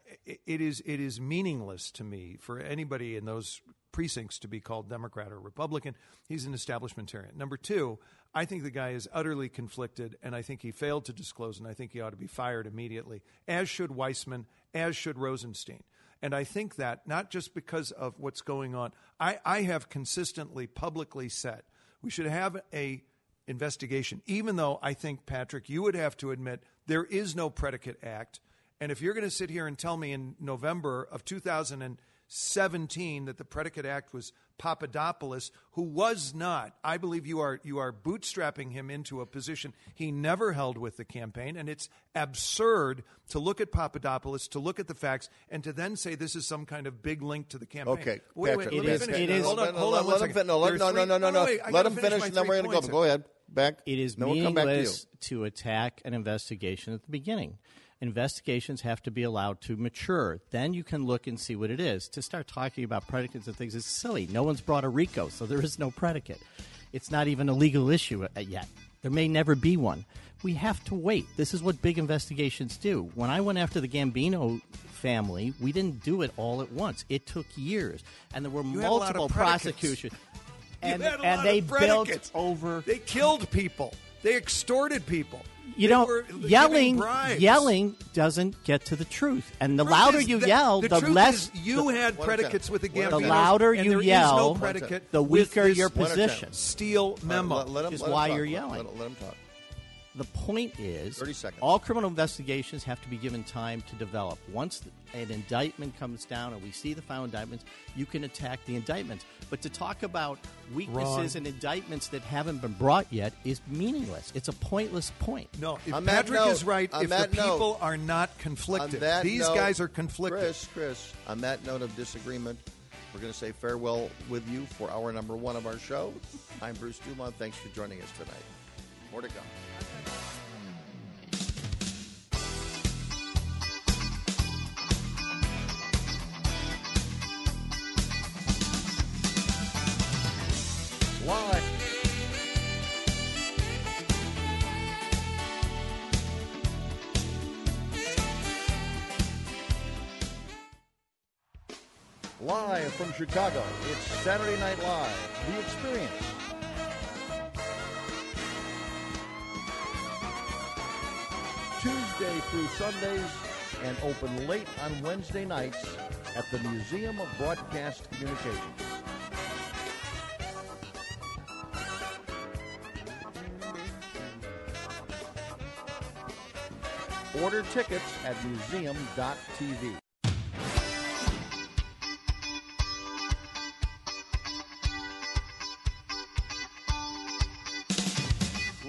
Speaker 5: it is it is meaningless to me for anybody in those precincts to be called Democrat or Republican. He's an establishmentarian. Number two, I think the guy is utterly conflicted, and I think he failed to disclose, and I think he ought to be fired immediately, as should Weissmann, as should Rosenstein. And I think that not just because of what's going on, I, I have consistently publicly said we should have a investigation, even though I think, Patrick, you would have to admit there is no predicate act. And if you're going to sit here and tell me in November of 2017 that the predicate act was Papadopoulos, who was not, I believe you are you are bootstrapping him into a position he never held with the campaign, and it's absurd to look at Papadopoulos, to look at the facts, and to then say this is some kind of big link to the campaign.
Speaker 1: Okay,
Speaker 5: wait, wait,
Speaker 1: Patrick,
Speaker 5: let me
Speaker 4: It is-
Speaker 5: finish.
Speaker 4: it is-
Speaker 5: hold on,
Speaker 1: Let-
Speaker 5: hold
Speaker 1: let-
Speaker 5: on one
Speaker 1: let him
Speaker 5: second.
Speaker 1: fin- no, let-
Speaker 5: There are
Speaker 1: no, no, no, no, no.
Speaker 5: wait,
Speaker 1: Let him finish,
Speaker 5: my
Speaker 1: and then we're going to go. Go ahead. Back.
Speaker 4: It is
Speaker 1: Then we'll come back to you.
Speaker 4: meaningless to attack an investigation at the beginning. Investigations have to be allowed to mature. Then you can look and see what it is. To start talking about predicates and things is silly. No one's brought a RICO, so there is no predicate. It's not even a legal issue uh, yet. There may never be one. We have to wait. This is what big investigations do. When I went after the Gambino family, we didn't do it all at once. It took years, and there were
Speaker 5: You had a lot of
Speaker 4: multiple prosecutions.
Speaker 5: You
Speaker 4: And,
Speaker 5: had a
Speaker 4: and
Speaker 5: lot
Speaker 4: they
Speaker 5: of
Speaker 4: built
Speaker 5: predicates.
Speaker 4: over
Speaker 5: They killed people. They extorted people.
Speaker 4: you
Speaker 5: They
Speaker 4: know, yelling yelling doesn't get to the truth. And the
Speaker 5: Truth
Speaker 4: louder you
Speaker 5: that-
Speaker 4: yell,
Speaker 5: the,
Speaker 4: the,
Speaker 5: truth
Speaker 4: less
Speaker 5: is you had predicates with the
Speaker 1: One
Speaker 5: Gambinos.
Speaker 4: the louder you yell,
Speaker 5: no predicate
Speaker 4: the weaker your
Speaker 1: One at a time.
Speaker 4: position.
Speaker 5: Steele memo.
Speaker 1: Let, let him,
Speaker 4: is
Speaker 1: let him
Speaker 4: why
Speaker 1: talk.
Speaker 4: you're yelling.
Speaker 1: Let, let him talk.
Speaker 4: The point is
Speaker 1: 30 seconds.
Speaker 4: all criminal investigations have to be given time to develop. Once an indictment comes down and we see the final indictments, you can attack the indictments. But to talk about weaknesses
Speaker 5: Wrong.
Speaker 4: and indictments that haven't been brought yet is meaningless. It's a pointless point.
Speaker 5: No, if
Speaker 1: On
Speaker 5: Patrick
Speaker 1: note-
Speaker 5: is right, if the
Speaker 1: that note-
Speaker 5: people are not conflicted, these
Speaker 1: note,
Speaker 5: guys are conflicted.
Speaker 1: Chris, Chris, on that note of disagreement, we're going to say farewell with you for hour number one of our show. I'm Bruce Dumont. Thanks for joining us tonight. More to come. Live. Live from Chicago, it's Saturday Night Live, The Experience. Tuesday through Sundays and open late on Wednesday nights at the Museum of Broadcast Communications. Order tickets at museum.tv.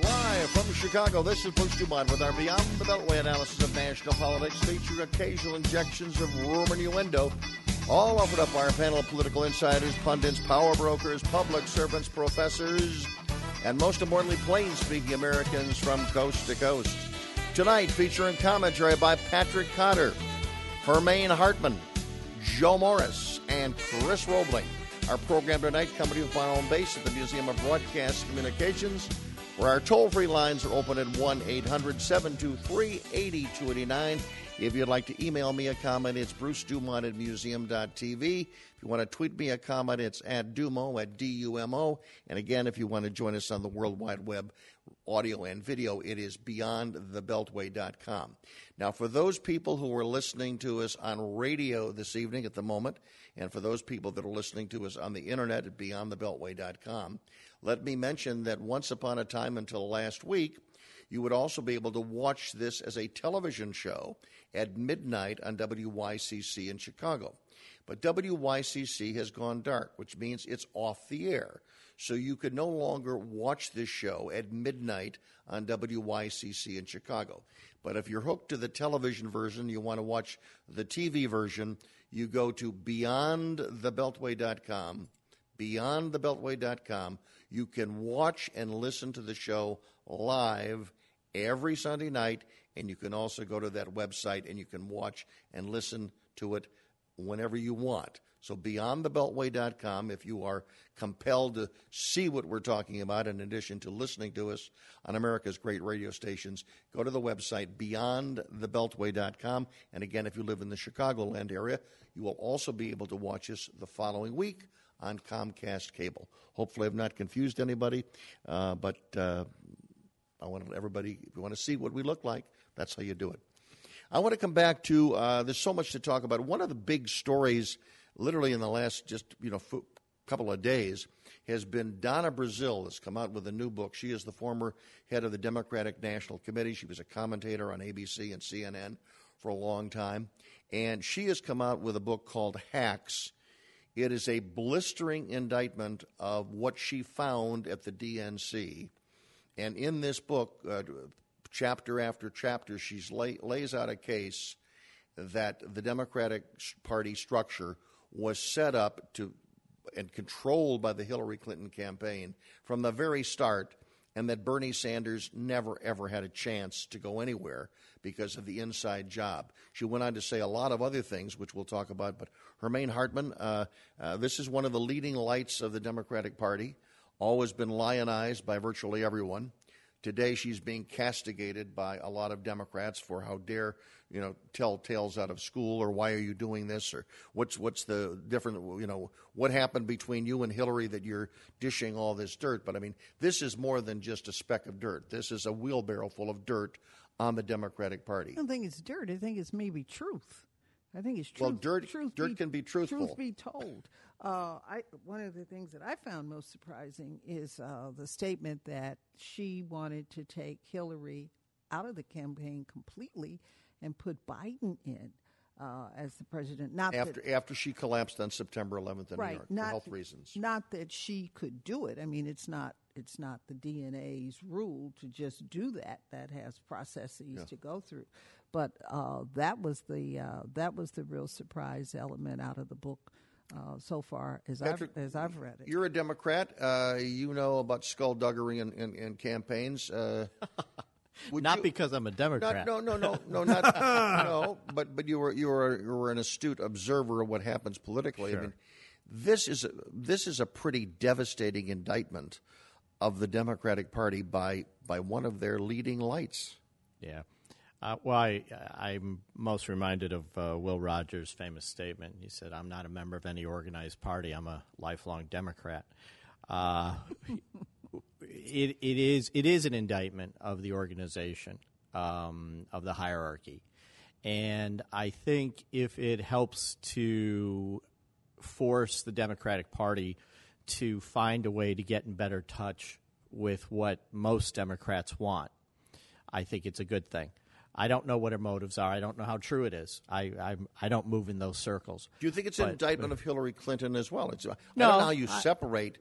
Speaker 1: Live from Chicago, this is Bruce Dumont with our Beyond the Beltway analysis of national politics, featuring occasional injections of rumor innuendo, all offered up by our panel of political insiders, pundits, power brokers, public servants, professors, and most importantly, plain speaking Americans from coast to coast. Tonight, featuring commentary by Patrick Cotter, Hermene Hartman, Joe Morris, and Chris Robling. Our program tonight coming to you from our own base at the Museum of Broadcast Communications, where our toll free lines are open at 1 800 723 8289. If you'd like to email me a comment, it's Bruce Dumont at museum.tv. If you want to tweet me a comment, it's at Dumo at D U M O. And again, if you want to join us on the World Wide Web, audio and video, it is beyondthebeltway.com. Now, for those people who are listening to us on radio this evening at the moment, and for those people that are listening to us on the internet at beyondthebeltway.com, let me mention that once upon a time until last week, you would also be able to watch this as a television show at midnight on WYCC in Chicago. But WYCC has gone dark, which means it's off the air. So you could no longer watch this show at midnight on WYCC in Chicago. But if you're hooked to the television version, you want to watch the TV version, you go to beyondthebeltway.com. Beyondthebeltway.com. You can watch and listen to the show live every Sunday night, and you can also go to that website and you can watch and listen to it whenever you want. So beyondthebeltway.com, if you are compelled to see what we're talking about in addition to listening to us on America's great radio stations, go to the website beyondthebeltway.com. And again, if you live in the Chicagoland area, you will also be able to watch us the following week on Comcast Cable. Hopefully, I've not confused anybody, uh, but uh, I want everybody, if you want to see what we look like, that's how you do it. I want to come back to uh, there's so much to talk about. One of the big stories, literally in the last just you know f- couple of days, has been Donna Brazile has come out with a new book. She is the former head of the Democratic National Committee. She was a commentator on ABC and CNN for a long time, and she has come out with a book called Hacks. It is a blistering indictment of what she found at the DNC. And in this book, uh, chapter after chapter, she lay, lays out a case that the Democratic Party structure was set up to and controlled by the Hillary Clinton campaign from the very start, and that Bernie Sanders never ever had a chance to go anywhere because of the inside job. She went on to say a lot of other things, which we'll talk about. But Hermene Hartman, uh, uh, this is one of the leading lights of the Democratic Party, always been lionized by virtually everyone. Today, she's being castigated by a lot of Democrats for how dare you know tell tales out of school or why are you doing this or what's what's the different you know what happened between you and Hillary that you're dishing all this dirt. But I mean, this is more than just a speck of dirt. This is a wheelbarrow full of dirt on the Democratic Party.
Speaker 6: I don't think it's dirt. I think it's maybe truth. I think it's truth.
Speaker 1: Well, dirt-
Speaker 6: truth
Speaker 1: dirt can be truthful.
Speaker 6: Truth be told, uh, I one of the things that I found most surprising is uh, the statement that she wanted to take Hillary out of the campaign completely and put Biden in uh, as the president. Not
Speaker 1: after
Speaker 6: that,
Speaker 1: after she collapsed on September 11th in
Speaker 6: right,
Speaker 1: New York
Speaker 6: not
Speaker 1: for health reasons.
Speaker 6: Not that she could do it. I mean, it's not it's not the DNA's rule to just do that. That has processes to go through. But uh, that was the uh, that was the real surprise element out of the book uh, so far as
Speaker 1: Patrick,
Speaker 6: I've as I've read it.
Speaker 1: You're a Democrat. Uh, you know about skullduggery in, in, in campaigns. Uh, would
Speaker 4: Not
Speaker 1: you-
Speaker 4: because I'm a Democrat.
Speaker 1: Not, no, no, no, no, not no. But but you were you were you were an astute observer of what happens politically. I mean, this is a, this is a pretty devastating indictment of the Democratic Party by by one of their leading lights.
Speaker 4: Yeah. Uh, well, I, I'm most reminded of uh, Will Rogers' famous statement. He said, I'm not a member of any organized party, I'm a lifelong Democrat. Uh, it, it, is, it is an indictment of the organization, um, of the hierarchy. And I think if it helps to force the Democratic Party to find a way to get in better touch with what most Democrats want, I think it's a good thing. I don't know what her motives are. I don't know how true it is. I I, I don't move in those circles.
Speaker 1: Do you think it's an
Speaker 4: But-
Speaker 1: indictment of Hillary Clinton as well? It's, I
Speaker 4: No,
Speaker 1: don't know how you
Speaker 4: I-
Speaker 1: separate.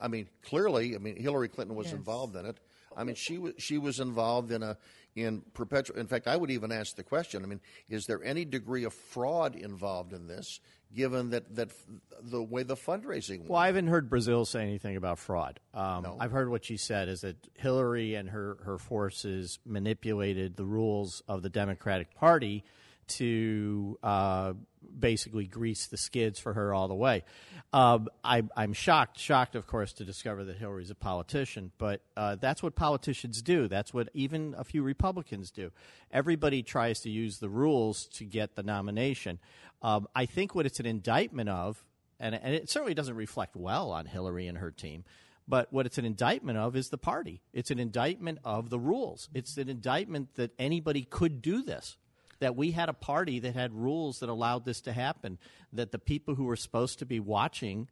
Speaker 1: I mean, clearly, I mean, Hillary Clinton was involved in it. I mean, she was she was involved in a in perpetual. In fact, I would even ask the question. I mean, is there any degree of fraud involved in this? Given that that f- the way the fundraising went.
Speaker 4: Well, I haven't heard Brazile say anything about fraud. Um,
Speaker 1: No.
Speaker 4: I've heard what she said is that Hillary and her, her forces manipulated the rules of the Democratic Party to uh, basically grease the skids for her all the way. Um, I, I'm shocked, shocked, of course, to discover that Hillary's a politician, but uh, that's what politicians do. That's what even a few Republicans do. Everybody tries to use the rules to get the nomination. Um, I think what it's an indictment of, and, and it certainly doesn't reflect well on Hillary and her team. But what it's an indictment of is the party. It's an indictment of the rules. It's an indictment that anybody could do this. That we had a party that had rules that allowed this to happen. That the people who were supposed to be watching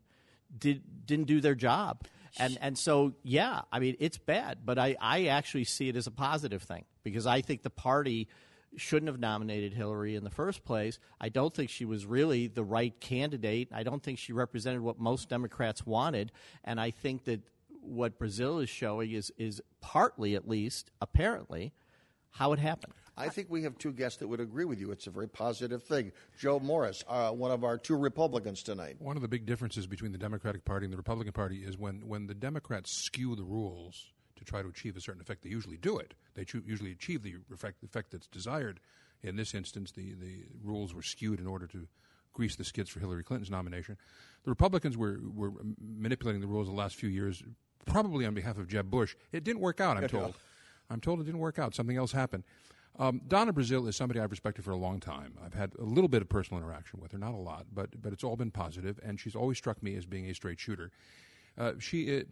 Speaker 4: did didn't do their job. And and so yeah, I mean it's bad, but I, I actually see it as a positive thing because I think the party shouldn't have nominated Hillary in the first place. I don't think she was really the right candidate. I don't think she represented what most Democrats wanted, and I think that what Brazile is showing is is partly at least apparently how it happened.
Speaker 1: I think we have two guests that would agree with you. It's a very positive thing. Joe Morris, uh, one of our two Republicans tonight.
Speaker 3: One of the big differences between the Democratic Party and the Republican Party is when, when the Democrats skew the rules to try to achieve a certain effect, they usually do it. They cho- usually achieve the effect, effect that's desired. In this instance, the, the rules were skewed in order to grease the skids for Hillary Clinton's nomination. The Republicans were, were manipulating the rules the last few years, probably on behalf of Jeb Bush. It didn't work out, I'm told. I'm told it didn't work out. Something else happened. Um, Donna Brazile is somebody I've respected for a long time. I've had a little bit of personal interaction with her, not a lot, but but it's all been positive, and she's always struck me as being a straight shooter. Uh, she uh,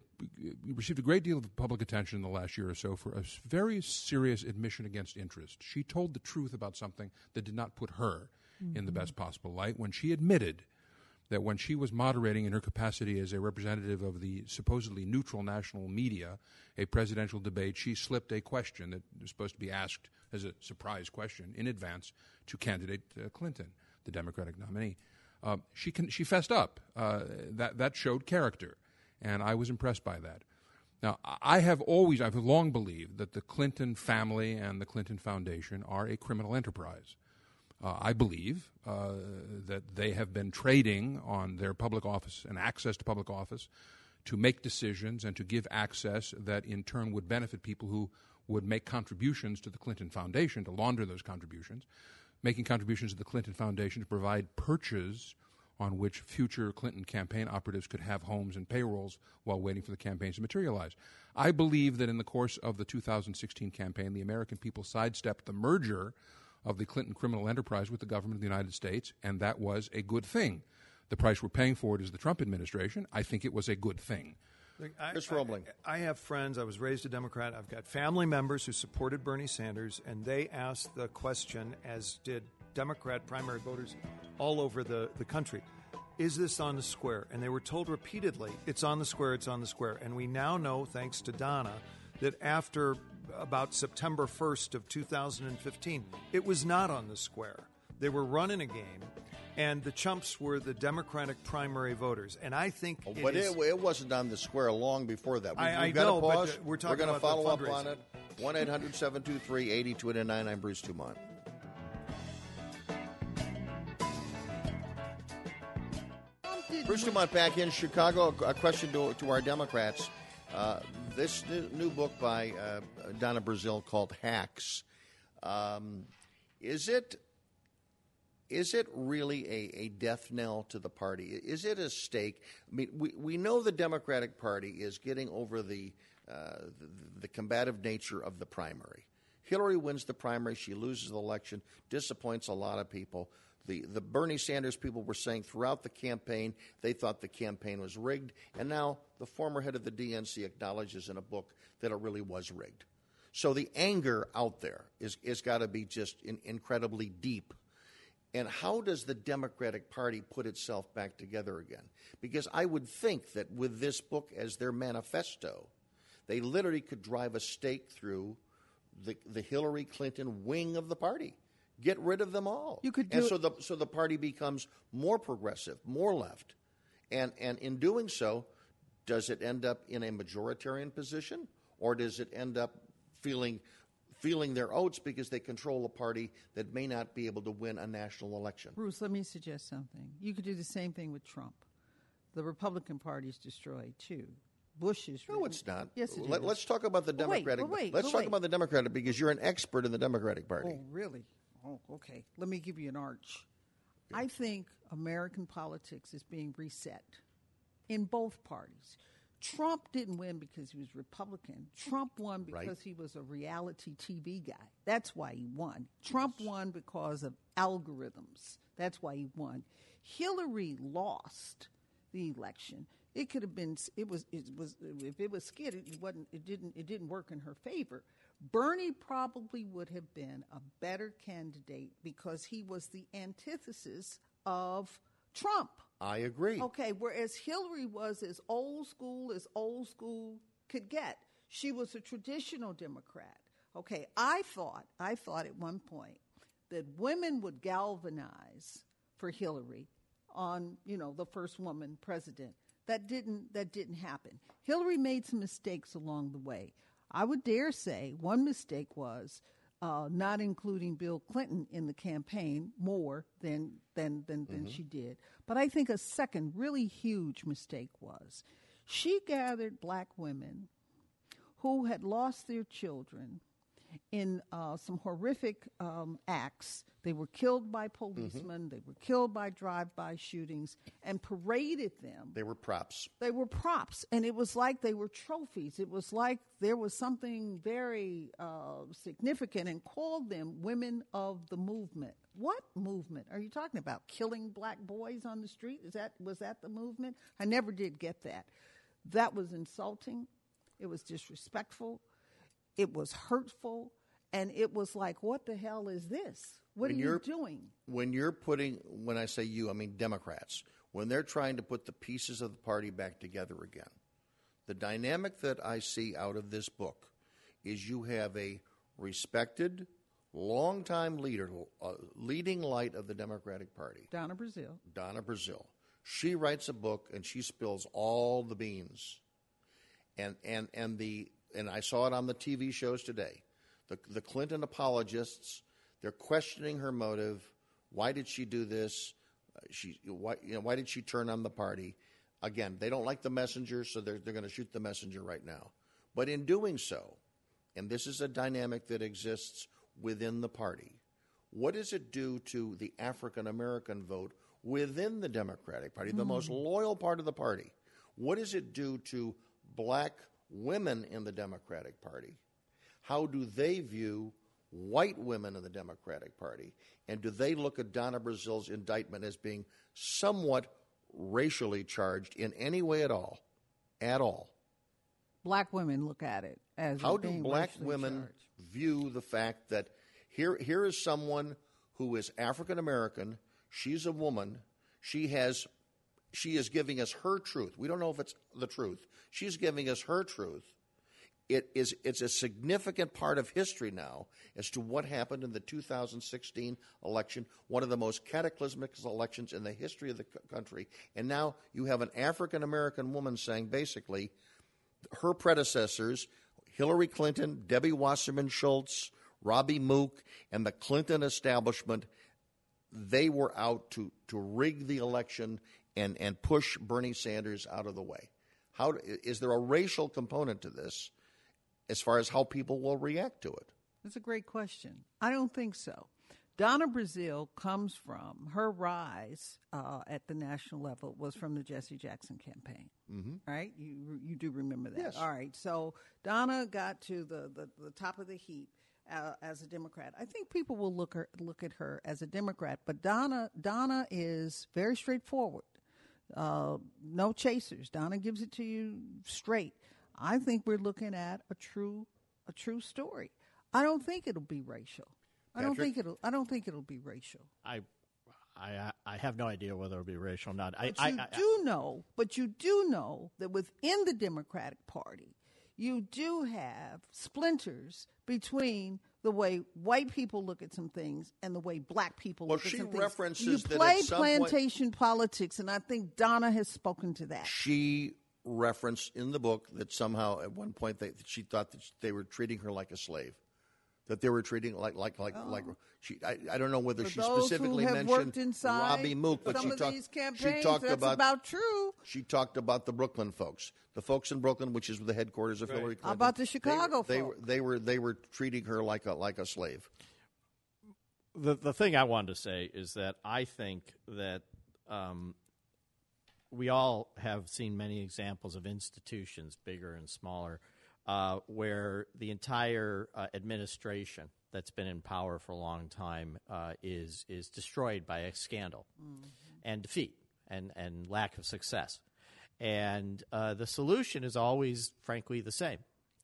Speaker 3: received a great deal of public attention in the last year or so for a very serious admission against interest. She told the truth about something that did not put her in the best possible light when she admitted that when she was moderating in her capacity as a representative of the supposedly neutral national media a presidential debate, she slipped a question that was supposed to be asked as a surprise question in advance to candidate uh, Clinton, the Democratic nominee. Uh, she con- she fessed up. Uh, that that showed character, and I was impressed by that. Now, I have always, I've long believed that the Clinton family and the Clinton Foundation are a criminal enterprise. Uh, I believe uh, that they have been trading on their public office and access to public office to make decisions and to give access that in turn would benefit people who would make contributions to the Clinton Foundation to launder those contributions, making contributions to the Clinton Foundation to provide perches on which future Clinton campaign operatives could have homes and payrolls while waiting for the campaigns to materialize. I believe that in the course of the 2016 campaign, the American people sidestepped the merger of the Clinton criminal enterprise with the government of the United States, and that was a good thing. The price we're paying for it is the Trump administration. I think it was a good thing.
Speaker 5: Look, I,
Speaker 1: Chris Robling.
Speaker 5: I, I have friends. I was raised a Democrat. I've got family members who supported Bernie Sanders, and they asked the question, as did Democrat primary voters all over the, the country. Is this on the square? And they were told repeatedly, it's on the square, it's on the square. And we now know, thanks to Donna, that after about September 1st of 2015, it was not on the square. They were running a game, and the chumps were the Democratic primary voters. And I think,
Speaker 1: it but
Speaker 5: is,
Speaker 1: it, it, wasn't on the square long before that.
Speaker 5: We've,
Speaker 1: I, I
Speaker 5: know,
Speaker 1: to pause.
Speaker 5: The, we're talking
Speaker 1: we're going to follow up
Speaker 5: on
Speaker 1: it. One 723 8289 I'm Bruce Dumont. Bruce Dumont back in Chicago. A question to, to our Democrats. Uh, this new, new, book by uh, Donna Brazile called Hacks. Um, is it is it really a, a death knell to the party? Is it a stake? I mean, we, we know the Democratic Party is getting over the, uh, the, the combative nature of the primary. Hillary wins the primary, she loses the election, disappoints a lot of people. The, the Bernie Sanders people were saying throughout the campaign they thought the campaign was rigged, and now the former head of the DNC acknowledges in a book that it really was rigged. So the anger out there is, is got to be just in, incredibly deep. And how does the Democratic Party put itself back together again? Because I would think that with this book as their manifesto, they literally could drive a stake through the, the Hillary Clinton wing of the party. Get rid of them all.
Speaker 6: You could do
Speaker 1: and so the so the party becomes more progressive, more left. And and in doing so, does it end up in a majoritarian position or does it end up feeling feeling their oats because they control a party that may not be able to win a national election?
Speaker 6: Bruce, let me suggest something. You could do the same thing with Trump. The Republican Party is destroyed too. Bush is.
Speaker 1: No, it's not.
Speaker 6: Yes, it
Speaker 1: Let,
Speaker 6: is.
Speaker 1: us talk about the Democratic.
Speaker 6: Wait, wait,
Speaker 1: let's talk
Speaker 6: wait.
Speaker 1: about the Democratic because you're an expert in the Democratic Party.
Speaker 6: Oh, really? Oh, okay. Let me give you an arch. I think American politics is being reset in both parties. Trump didn't win because he was Republican. Trump won because
Speaker 1: Right.
Speaker 6: he was a reality TV guy. That's why he won. Trump won because of algorithms. That's why he won. Hillary lost the election. It could have been. It was. It was. If it was skid, it wasn't. It didn't. It didn't work in her favor. Bernie probably would have been a better candidate because he was the antithesis of Trump.
Speaker 1: I agree.
Speaker 6: Okay, whereas Hillary was as old school as old school could get. She was a traditional Democrat. Okay, I thought, I thought at one point that women would galvanize for Hillary on, you know, the first woman president. That didn't that didn't happen. Hillary made some mistakes along the way. I would dare say one mistake was uh, not including Bill Clinton in the campaign more than than than, than she did. But I think a second really huge mistake was she gathered black women who had lost their children in uh, some horrific um, acts. They were killed by policemen. They were killed by drive-by shootings, and paraded them.
Speaker 1: They were props.
Speaker 6: they were props. And it was like they were trophies. It was like there was something very uh, significant and called them women of the movement. What movement? Are you talking about killing black boys on the street? Is that was that the movement? I never did get that. That was insulting. It was disrespectful it was hurtful and it was like what the hell is this what
Speaker 1: When
Speaker 6: are you doing
Speaker 1: When you're putting, when I say you, I mean Democrats, when they're trying to put the pieces of the party back together again, the dynamic that I see out of this book is you have a respected, longtime leader, uh, leading light of the Democratic Party,
Speaker 6: donna brazile
Speaker 1: Donna Brazile. She writes a book and she spills all the beans. And and and the and I saw it on the TV shows today. The the Clinton apologists, they're questioning her motive. Why did she do this? Uh, she why you know why did she turn on the party? Again, they don't like the messenger, so they're they're going to shoot the messenger right now. But in doing so, and this is a dynamic that exists within the party. What does it do to the African American vote within the Democratic Party, the most loyal part of the party? What does it do to black women in the Democratic Party? How do they view white women in the Democratic Party? And do they look at Donna Brazile's indictment as being somewhat racially charged in any way at all? At all?
Speaker 6: black women look at it as
Speaker 1: How do black women
Speaker 6: charged.
Speaker 1: view the fact that here here is someone who is African American. She's a woman. She has she is giving us her truth. We don't know if it's the truth. She's giving us her truth. It is it's a significant part of history now as to what happened in the 2016 election, one of the most cataclysmic elections in the history of the country. And now you have an African American woman saying basically her predecessors, Hillary Clinton, Debbie Wasserman Schultz, Robbie Mook, and the Clinton establishment, they were out to, to rig the election and, and push Bernie Sanders out of the way. How, is there a racial component to this as far as how people will react to it?
Speaker 6: That's a great question. I don't think so. Donna Brazile comes from her rise uh, at the national level was from the Jesse Jackson campaign, mm-hmm. right? You you do remember that,
Speaker 1: yes.
Speaker 6: all right? So Donna got to the the, the top of the heap uh, as a Democrat. I think people will look her, look at her as a Democrat, but Donna Donna is very straightforward. Uh, no chasers. Donna gives it to you straight. I think we're looking at a true a true story. I don't think it'll be racial. I don't think it'll. I don't think it'll be racial.
Speaker 4: I, I, I have no idea whether it'll be racial or not.
Speaker 6: But
Speaker 4: I,
Speaker 6: you
Speaker 4: I,
Speaker 6: do know, but you do know that within the Democratic Party, you do have splinters between the way white people look at some things and the way black people
Speaker 1: well,
Speaker 6: look at some things.
Speaker 1: references
Speaker 6: you play plantation politics, and I think Donna has spoken to that.
Speaker 1: She referenced in the book that somehow at one point they, she thought that they were treating her like a slave that they were treating like like like
Speaker 6: Oh.
Speaker 1: like she. I, I don't know whether
Speaker 6: For
Speaker 1: she
Speaker 6: those
Speaker 1: specifically
Speaker 6: who have
Speaker 1: mentioned
Speaker 6: inside
Speaker 1: Robbie Mook, but
Speaker 6: some
Speaker 1: she
Speaker 6: of
Speaker 1: talked.
Speaker 6: these
Speaker 1: she
Speaker 6: campaigns,
Speaker 1: talked
Speaker 6: that's
Speaker 1: about,
Speaker 6: about true.
Speaker 1: She talked about the Brooklyn folks, the folks in Brooklyn, which is the headquarters of Hillary Clinton.
Speaker 6: How about the
Speaker 1: They were-
Speaker 6: Chicago
Speaker 1: they, were, they were they were treating her like a like a slave.
Speaker 4: the the thing I wanted to say is that I think that um, we all have seen many examples of institutions, bigger and smaller, uh, where the entire uh, administration that's been in power for a long time uh, is is destroyed by a scandal and defeat and and lack of success. And uh, the solution is always, frankly, the same.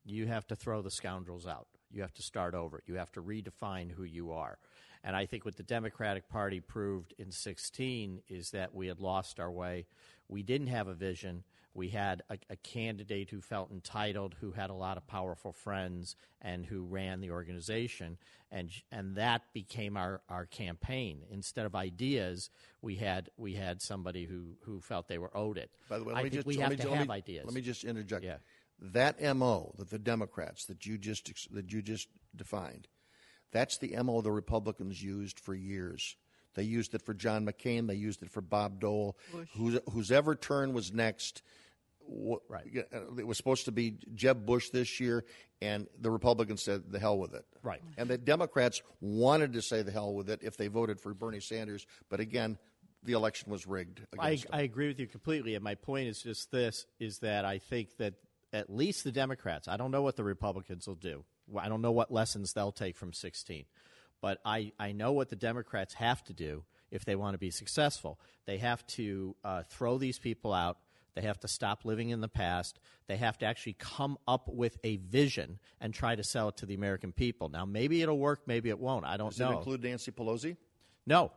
Speaker 4: You have to throw the scoundrels out. You have to start over. You have to redefine who you are. And I think what the Democratic Party proved in 16 is that we had lost our way. We didn't have a vision. We had a, a candidate who felt entitled, who had a lot of powerful friends, and who ran the organization. And, and that became our, our campaign. Instead of ideas, we had, we had somebody who, who felt they were owed it.
Speaker 1: By the way,
Speaker 4: I
Speaker 1: let me
Speaker 4: think
Speaker 1: just
Speaker 4: we
Speaker 1: let
Speaker 4: have
Speaker 1: me,
Speaker 4: to
Speaker 1: let
Speaker 4: have
Speaker 1: me-
Speaker 4: ideas.
Speaker 1: Let me just interject.
Speaker 4: Yeah.
Speaker 1: That mo that the Democrats that you just that you just defined, that's the mo the Republicans used for years. They used it for John McCain. They used it for Bob Dole. Whose whose ever turn was next. Wh-
Speaker 4: Right.
Speaker 1: uh, It was supposed to be Jeb Bush this year, and the Republicans said the hell with it.
Speaker 4: Right.
Speaker 1: And the Democrats wanted to say the hell with it if they voted for Bernie Sanders, but again, the election was rigged.
Speaker 4: I,
Speaker 1: them.
Speaker 4: I agree with you completely, and my point is just this: is that I think that at least the Democrats. I don't know what the Republicans will do. I don't know what lessons they'll take from 16, but I, I know what the Democrats have to do if they want to be successful. They have to uh, throw these people out. They have to stop living in the past. They have to actually come up with a vision and try to sell it to the American people. Now, maybe it'll work, maybe it won't. I don't
Speaker 1: Does
Speaker 4: know.
Speaker 1: it include Nancy Pelosi?
Speaker 4: No,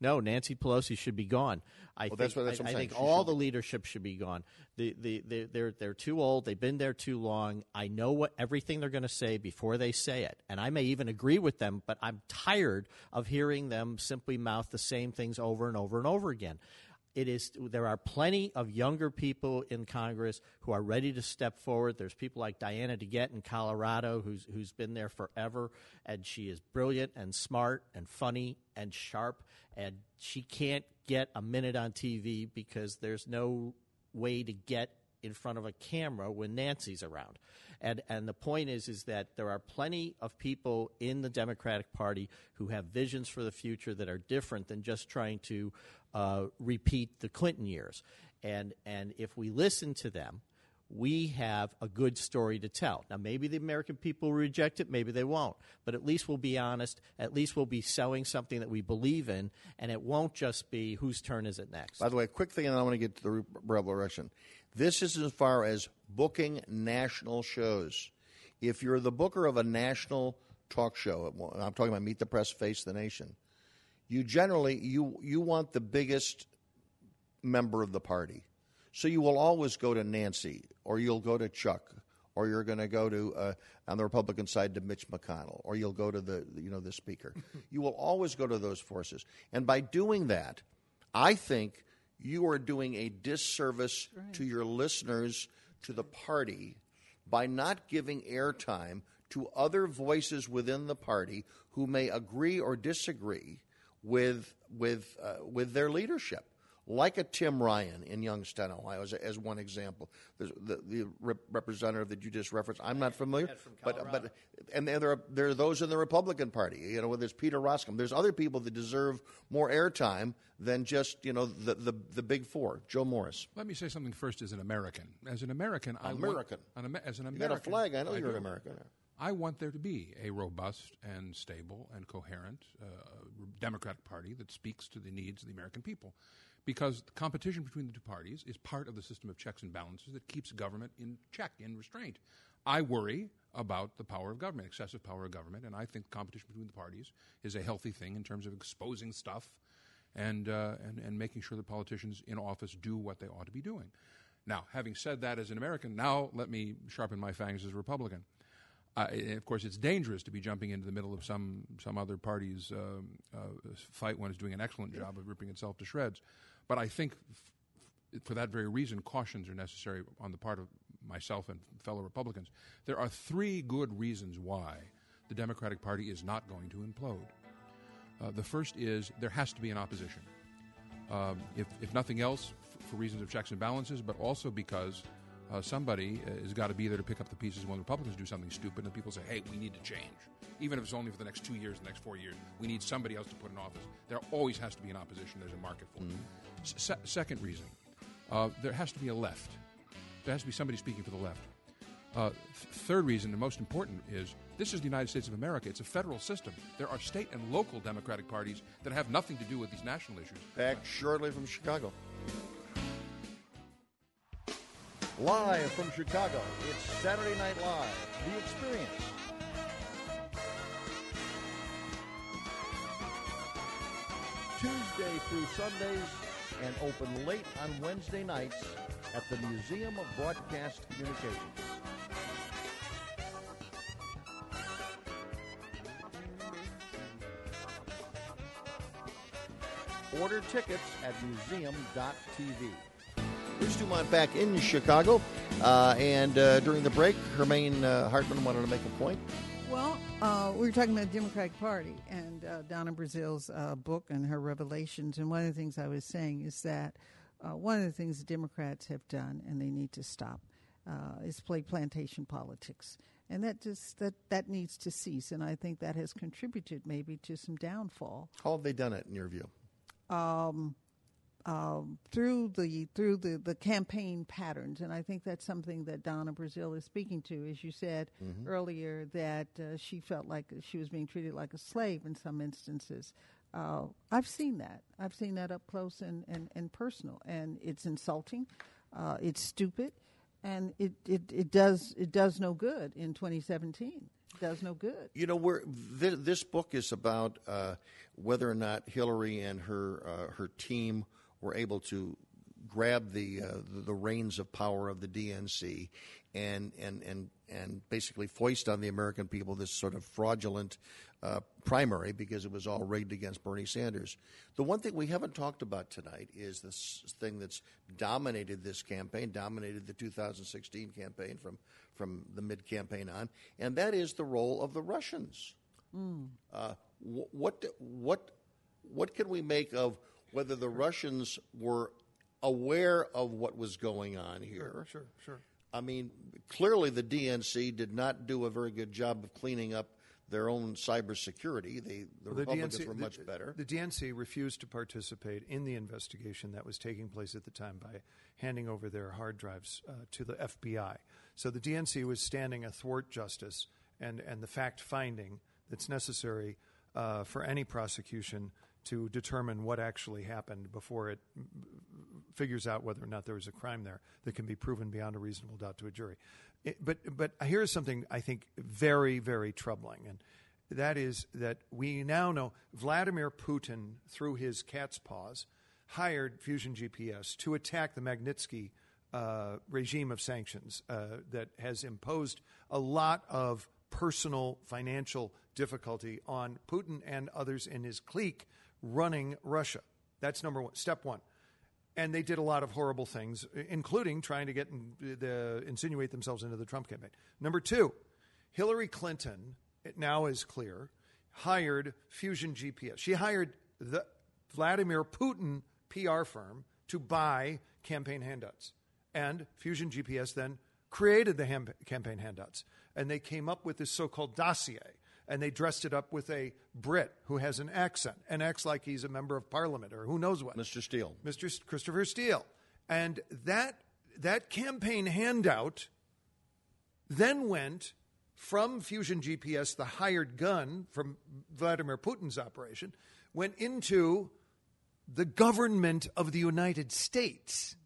Speaker 4: no. Nancy Pelosi should be gone. I
Speaker 1: Well,
Speaker 4: think,
Speaker 1: that's what- that's
Speaker 4: I,
Speaker 1: what
Speaker 4: I think all the leadership should be gone. The, the, the, they're they're too old. They've been there too long. I know what everything they're going to say before they say it, and I may even agree with them. But I'm tired of hearing them simply mouth the same things over and over and over again. It is there are plenty of younger people in Congress who are ready to step forward. There's people like Diana DeGette in Colorado who's who's been there forever, and she is brilliant and smart and funny and sharp, and she can't get a minute on TV because there's no way to get in front of a camera when Nancy's around. And and the point is is that there are plenty of people in the Democratic Party who have visions for the future that are different than just trying to uh, repeat the Clinton years. And and if we listen to them, we have a good story to tell. Now, maybe the American people will reject it, maybe they won't. But at least we'll be honest. At least we'll be selling something that we believe in, and it won't just be whose turn is it next.
Speaker 1: By the way, a quick thing, and I want to get to the re- rebel election. This is as far as booking national shows. If you're the booker of a national talk show, I'm talking about Meet the Press, Face the Nation, you generally you you want the biggest member of the party. So you will always go to Nancy, or you'll go to Chuck, or you're going to go to uh, on the Republican side to Mitch McConnell, or you'll go to the you know the Speaker. you will always go to those forces, and by doing that, I think you are doing a disservice right. to your listeners, to the party, by not giving airtime to other voices within the party who may agree or disagree with with uh, with their leadership like a Tim Ryan in Youngstown, Ohio, as, as one example. There's the, the rep- representative that you just referenced. I'm not familiar, but but and, and there are there are those in the Republican Party. You know, where there's Peter Roskam. There's other people that deserve more airtime than just you know the, the the big four. Joe Morris.
Speaker 3: Let me say something first. As an American, as an American,
Speaker 1: American.
Speaker 3: I want, an, as an American,
Speaker 1: you got a flag. I know I you're do. an American.
Speaker 3: I want there to be a robust and stable and coherent uh, Democratic Party that speaks to the needs of the American people because competition between the two parties is part of the system of checks and balances that keeps government in check, in restraint. I worry about the power of government, excessive power of government, and I think competition between the parties is a healthy thing in terms of exposing stuff and, uh, and, and making sure that politicians in office do what they ought to be doing. Now, having said that as an American, now let me sharpen my fangs as a Republican. Uh, of course, it's dangerous to be jumping into the middle of some some other party's um, uh, fight when it's doing an excellent job of ripping itself to shreds. But I think f- for that very reason, cautions are necessary on the part of myself and fellow Republicans. There are three good reasons why the Democratic Party is not going to implode. Uh, the first is there has to be an opposition. Um, if, if nothing else, f- for reasons of checks and balances, but also because uh, somebody uh, has got to be there to pick up the pieces when the Republicans do something stupid and people say, hey, we need to change even if it's only for the next two years, the next four years. We need somebody else to put in office. There always has to be an opposition. There's a market for mm-hmm. it. Se- second reason, uh, there has to be a left. There has to be somebody speaking for the left. Uh, th- third reason, the most important, is this is the United States of America. It's a federal system. There are state and local Democratic parties that have nothing to do with these national issues.
Speaker 1: Back shortly from Chicago. Live from Chicago, it's Saturday Night Live, The Experience. Tuesday through Sundays and open late on Wednesday nights at the Museum of Broadcast Communications. Order tickets at museum.tv. Bruce Dumont back in Chicago. Uh, and uh, during the break, Hermene uh, Hartman wanted to make a point.
Speaker 6: Uh, we were talking about the Democratic Party and uh, Donna Brazile's uh, book and her revelations. And one of the things I was saying is that uh, one of the things the Democrats have done, and they need to stop, uh, is play plantation politics. And that just that that needs to cease. And I think that has contributed maybe to some downfall.
Speaker 1: How have they done it in your view?
Speaker 6: Um, um, through the through the, the campaign patterns, and I think that's something that Donna Brazile is speaking to. As you said mm-hmm. earlier, that uh, she felt like she was being treated like a slave in some instances. Uh, I've seen that. I've seen that up close and, and, and personal, and it's insulting. Uh, it's stupid, and it, it, it does it does no good in 2017 does no good.
Speaker 1: You know, we're, th- this book is about uh, whether or not Hillary and her uh, her team were able to grab the, uh, the, the reins of power of the DNC and and and and basically foist on the American people this sort of fraudulent uh, primary because it was all rigged against Bernie Sanders. The one thing we haven't talked about tonight is this thing that's dominated this campaign, dominated the 2016 campaign from from the mid campaign on, and that is the role of the Russians. Mm. Uh, wh- what what what can we make of whether the Russians were aware of what was going on here.
Speaker 5: Sure, sure, sure.
Speaker 1: I mean, clearly the DNC did not do a very good job of cleaning up their own cybersecurity. They, the, well, the Republicans DNC, were much
Speaker 5: the,
Speaker 1: better.
Speaker 5: The DNC refused to participate in the investigation that was taking place at the time by handing over their hard drives uh, to the FBI. So the DNC was standing athwart justice and, and the fact finding that's necessary uh, for any prosecution to determine what actually happened before it figures out whether or not there was a crime there that can be proven beyond a reasonable doubt to a jury. It, but but here's something I think very very troubling, and that is that we now know Vladimir Putin, through his cat's paws, hired Fusion GPS to attack the Magnitsky uh, regime of sanctions uh, that has imposed a lot of personal financial difficulty on Putin and others in his clique running Russia. That's number one. Step one. And they did a lot of horrible things, including trying to get in, the, insinuate themselves into the Trump campaign. Number two, Hillary Clinton, it now is clear, hired Fusion GPS. She hired the Vladimir Putin PR firm to buy campaign handouts. And Fusion GPS then created the ham- campaign handouts. And they came up with this so called dossier. And they dressed it up with a Brit who has an accent, and acts like he's a member of parliament or who knows what.
Speaker 1: Mr. Steele.
Speaker 5: Mr. Christopher Steele. And that, that campaign handout then went from Fusion GPS, the hired gun from Vladimir Putin's operation, went into the government of the United States.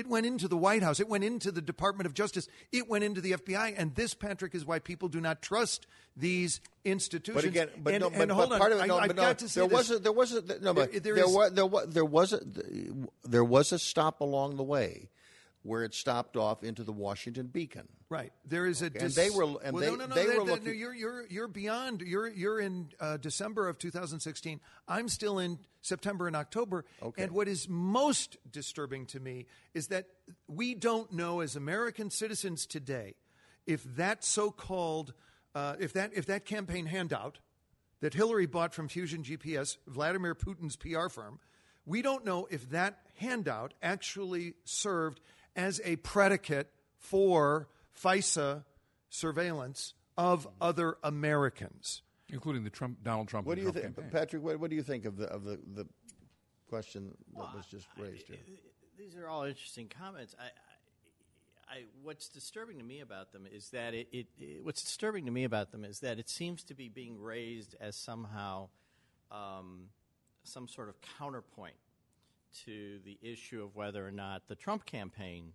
Speaker 5: It went into the White House. It went into the Department of Justice. It went into the FBI. And this, Patrick, is why people do not trust these institutions.
Speaker 1: But again, but
Speaker 5: and,
Speaker 1: no, but, but
Speaker 5: on,
Speaker 1: part of it,
Speaker 5: I,
Speaker 1: no,
Speaker 5: I've
Speaker 1: but no,
Speaker 5: got to say
Speaker 1: there
Speaker 5: this.
Speaker 1: was a, there was a, no, but
Speaker 5: There-
Speaker 1: there,
Speaker 5: there is-
Speaker 1: was there was there was a there was a stop along the way where it stopped off into the Washington Beacon.
Speaker 5: Right. There is a
Speaker 1: And they were- and
Speaker 5: well,
Speaker 1: they-
Speaker 5: no, no, no,
Speaker 1: they
Speaker 5: that-
Speaker 1: were
Speaker 5: that-
Speaker 1: looking-
Speaker 5: you're you're you're beyond. You're you're in uh, December of 2016. I'm still in September and October.
Speaker 1: Okay.
Speaker 5: And what is most disturbing to me is that we don't know as American citizens today if that so-called uh, if that if that campaign handout that Hillary bought from Fusion GPS, Vladimir Putin's PR firm, we don't know if that handout actually served as a predicate for FISA surveillance of other Americans.
Speaker 3: including the Trump, Donald Trump.
Speaker 1: What do you
Speaker 3: Trump
Speaker 1: think. Patrick? What, what do you think of the of the, the question that was just raised here?
Speaker 4: These are all interesting comments. I, I, I, what's disturbing to me about them is that it, it, it- What's disturbing to me about them is that it seems to be being raised as somehow um, some sort of counterpoint to the issue of whether or not the Trump campaign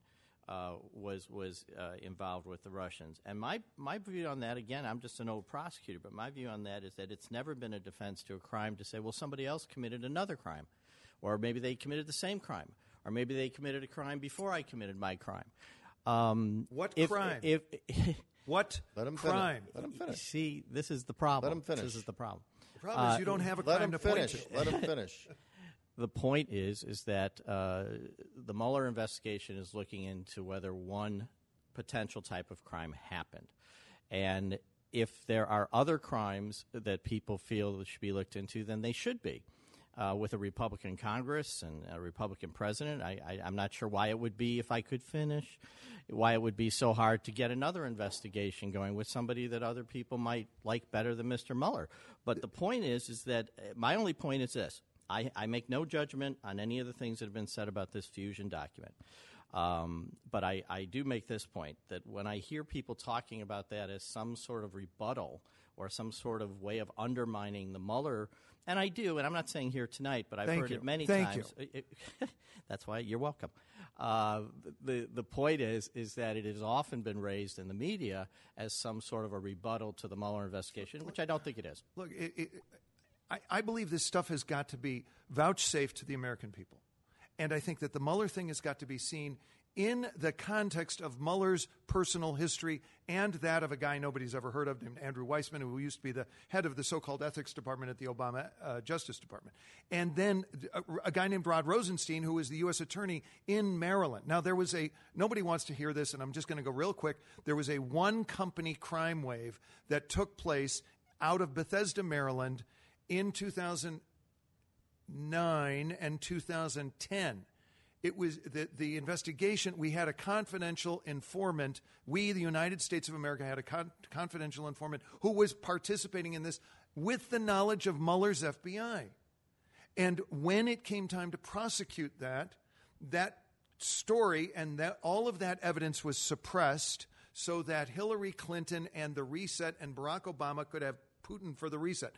Speaker 4: uh, was was uh, involved with the Russians. And my my view on that, again, I'm just an old prosecutor, but my view on that is that it's never been a defense to a crime to say, well, somebody else committed another crime, or maybe they committed the same crime, or maybe they committed a crime before I committed my crime. Um,
Speaker 5: What
Speaker 4: if-
Speaker 5: crime?
Speaker 4: If,
Speaker 5: What
Speaker 1: Let him finish.
Speaker 5: crime?
Speaker 1: Let him finish.
Speaker 4: see, this is the problem.
Speaker 1: Let him finish.
Speaker 4: This is the problem.
Speaker 5: The problem is you don't have a
Speaker 1: Let
Speaker 5: crime
Speaker 1: him
Speaker 5: to point
Speaker 1: finish.
Speaker 5: to.
Speaker 1: Let him finish.
Speaker 4: The point is, is that uh, the Mueller investigation is looking into whether one potential type of crime happened, and if there are other crimes that people feel should be looked into, then they should be. Uh, with a Republican Congress and a Republican president, I, I'm not sure why it would be, if I could finish, why it would be so hard to get another investigation going with somebody that other people might like better than Mr. Mueller. But the point is, is that uh, my only point is this: I, I make no judgment on any of the things that have been said about this fusion document. Um, but I, I do make this point that when I hear people talking about that as some sort of rebuttal or some sort of way of undermining the Mueller, and I do, and I'm not saying here tonight, but I've
Speaker 5: Thank
Speaker 4: heard
Speaker 5: you.
Speaker 4: it many
Speaker 5: Thank
Speaker 4: times. It- it- that's why you're welcome. Uh, the the point is is that it has often been raised in the media as some sort of a rebuttal to the Mueller investigation, which I don't think it is.
Speaker 5: Look, it, it, I, I believe this stuff has got to be vouchsafed to the American people. And I think that the Mueller thing has got to be seen in the context of Mueller's personal history and that of a guy nobody's ever heard of named Andrew Weissmann, who used to be the head of the so called ethics department at the Obama uh, Justice Department. And then a, a guy named Rod Rosenstein, who was the U.S. attorney in Maryland. Now, there was a, nobody wants to hear this, and I'm just going to go real quick. There was a one company crime wave that took place out of Bethesda, Maryland in 2009 and 2010. It was the, the investigation. We had a confidential informant. We, the United States of America, had a con- confidential informant who was participating in this with the knowledge of Mueller's FBI. And when it came time to prosecute that, that story and that all of that evidence was suppressed so that Hillary Clinton and the reset and Barack Obama could have Putin for the reset.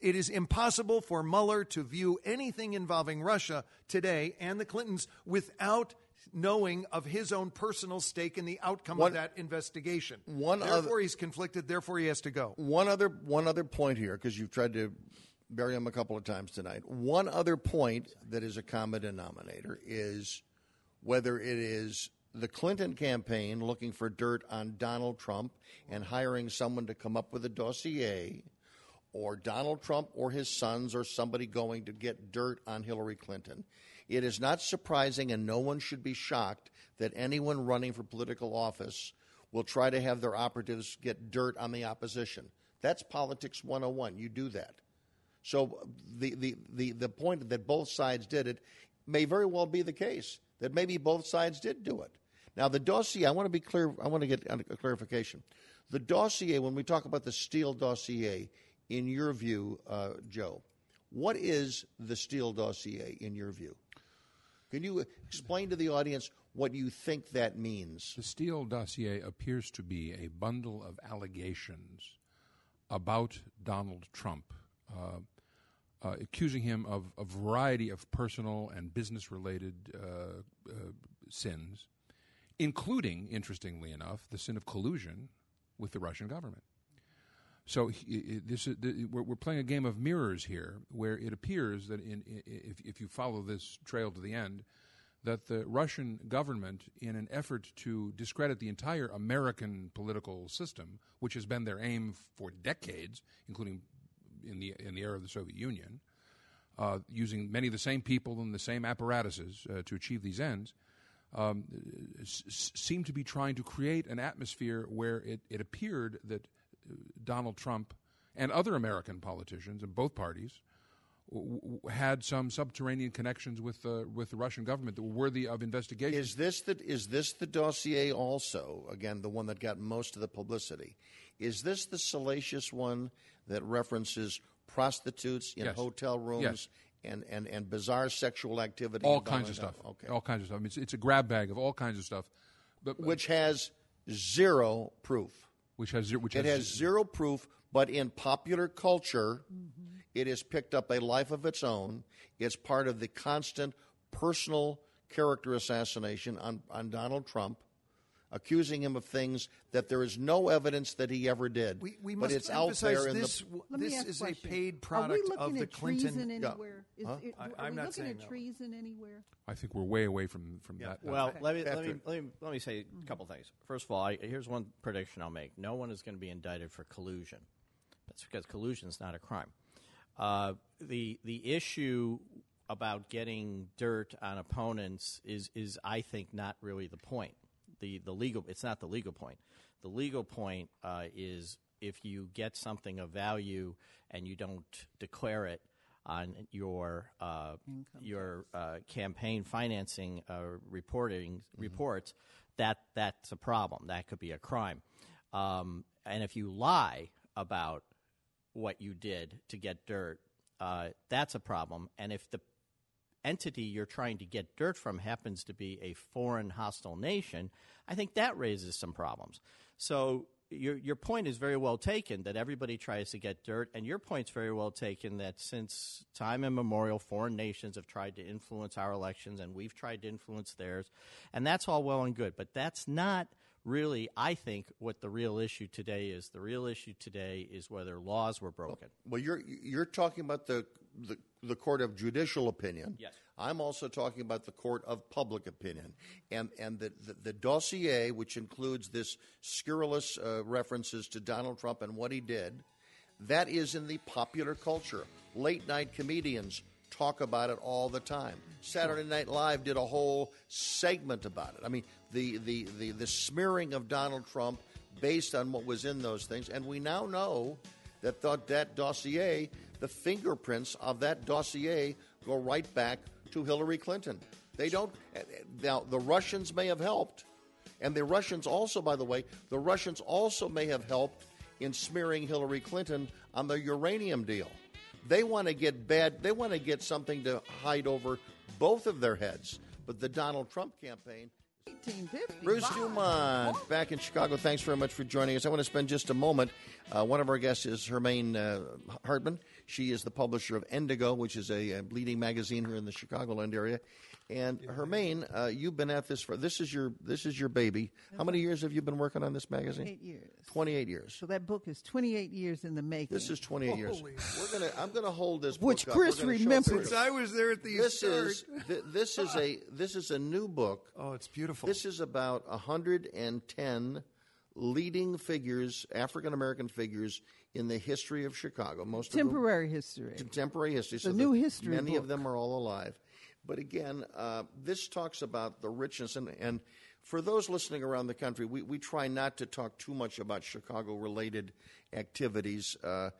Speaker 5: It is impossible for Mueller to view anything involving Russia today and the Clintons without knowing of his own personal stake in the outcome
Speaker 1: One-
Speaker 5: of that investigation.
Speaker 1: one
Speaker 5: therefore,
Speaker 1: other-
Speaker 5: he's conflicted. Therefore, he has to go.
Speaker 1: One other one other point here, because you've tried to bury him a couple of times tonight. One other point that is a common denominator is whether it is the Clinton campaign looking for dirt on Donald Trump and hiring someone to come up with a dossier, or Donald Trump or his sons or somebody going to get dirt on Hillary Clinton. It is not surprising, and no one should be shocked that anyone running for political office will try to have their operatives get dirt on the opposition. That's politics 101. You do that. So the, the, the, the point that both sides did it may very well be the case that maybe both sides did do it. Now the dossier, I want to be clear. I want to get a clarification. The dossier, when we talk about the Steele dossier, in your view, uh, Joe, what is the Steele dossier in your view? Can you explain to the audience what you think that means?
Speaker 3: The Steele dossier appears to be a bundle of allegations about Donald Trump, uh, uh, accusing him of a variety of personal and business related uh, uh, sins, including, interestingly enough, the sin of collusion with the Russian government. So he, this is, the, we're, playing a game of mirrors here, where it appears that in, if, if you follow this trail to the end, that the Russian government, in an effort to discredit the entire American political system, which has been their aim for decades, including in the in the era of the Soviet Union, uh, using many of the same people and the same apparatuses uh, to achieve these ends, um, s- seemed to be trying to create an atmosphere where it, it appeared that uh, Donald Trump and other American politicians in both parties had some subterranean connections with the with the Russian government that were worthy of investigation.
Speaker 1: Is this the is this the dossier also? Again, the one that got most of the publicity. Is this the salacious one that references prostitutes in
Speaker 3: Yes.
Speaker 1: hotel rooms
Speaker 3: Yes.
Speaker 1: and, and, and bizarre sexual activity?
Speaker 3: all kinds of stuff.
Speaker 1: Okay.
Speaker 3: All kinds of stuff. I mean, it's, it's a grab bag of all kinds of stuff, but
Speaker 1: Which has zero proof.
Speaker 3: which has zero- which
Speaker 1: It has zero proof, but in popular culture, it has picked up a life of its own. It's part of the constant personal character assassination on, on Donald Trump, accusing him of things that there is no evidence that he ever did.
Speaker 5: We, we
Speaker 1: but
Speaker 5: must
Speaker 1: it's out
Speaker 5: emphasize
Speaker 1: there in
Speaker 5: this.
Speaker 1: the.
Speaker 5: w-
Speaker 6: Let me
Speaker 5: this
Speaker 6: ask
Speaker 5: is
Speaker 6: a
Speaker 5: a
Speaker 6: question.
Speaker 5: paid
Speaker 6: Are we
Speaker 5: product
Speaker 6: looking
Speaker 5: of the
Speaker 6: at
Speaker 5: Clinton.
Speaker 6: treason
Speaker 1: Yeah.
Speaker 6: anywhere? Is,
Speaker 1: Huh?
Speaker 6: it-
Speaker 5: I-
Speaker 6: are
Speaker 5: I'm
Speaker 6: we
Speaker 5: not
Speaker 6: looking
Speaker 5: saying
Speaker 6: at
Speaker 5: that.
Speaker 6: treason anywhere?
Speaker 3: I think we're way away from from that.
Speaker 4: Well, let me let me, let me let me say a couple things. First of all, I, here's one prediction I'll make: no one is going to be indicted for collusion. That's because collusion is not a crime. Uh, the the issue about getting dirt on opponents is is I think not really the point. The the legal it's not the legal point. The legal point uh, is if you get something of value and you don't declare it on your uh, your uh, campaign financing uh, reporting reports, that that's a problem. That could be a crime. Um, and if you lie about what you did to get dirt, uh, that's a problem. And if the entity you're trying to get dirt from happens to be a foreign hostile nation, I think that raises some problems. So your your point is very well taken that everybody tries to get dirt, and your point's very well taken that since time immemorial, foreign nations have tried to influence our elections, and we've tried to influence theirs, and that's all well and good, but that's not really, I think, what the real issue today is. The real issue today is whether laws were broken.
Speaker 1: Well, you're you're talking about the, the the court of judicial opinion.
Speaker 4: Yes.
Speaker 1: I'm also talking about the court of public opinion, and and the the, the dossier, which includes this scurrilous uh, references to Donald Trump and what he did, that is in the popular culture. Late night comedians talk about it all the time. Saturday Night Live did a whole segment about it. I mean, the the the, the smearing of Donald Trump based on what was in those things, and we now know that th- that dossier, the fingerprints of that dossier go right back to Hillary Clinton. They don't. Now, the Russians may have helped, and the Russians also, by the way, the Russians also may have helped in smearing Hillary Clinton on the uranium deal. They want to get bad. They want to get something to hide over both of their heads. But the Donald Trump campaign
Speaker 6: 1850.
Speaker 1: Bruce Dumont, back in Chicago. Thanks very much for joining us. I want to spend just a moment. Uh, one of our guests is Hermene uh, Hartman. She is the publisher of N'DIGO, which is a, a leading magazine here in the Chicagoland area. And Hermene, uh, you've been at this for this is your this is your baby. How many years have you been working on this magazine?
Speaker 6: Eight years.
Speaker 1: Twenty eight years.
Speaker 6: So that book is 28 years in the making.
Speaker 1: This is twenty eight years. We're gonna I'm gonna hold this
Speaker 6: Which
Speaker 1: book.
Speaker 6: Chris
Speaker 1: We're gonna show
Speaker 6: remembers.
Speaker 1: Chris.
Speaker 5: I was there at the
Speaker 1: This
Speaker 5: start.
Speaker 1: is th- this is a this is a new book.
Speaker 5: Oh, it's beautiful.
Speaker 1: This is about 110 leading figures, African American figures in the history of Chicago. Most of them
Speaker 6: history.
Speaker 1: contemporary history.
Speaker 6: A
Speaker 1: so
Speaker 6: new history
Speaker 1: Many of them are all alive. But again, uh, this talks about the richness. And, and for those listening around the country, we, we try not to talk too much about Chicago related activities uh,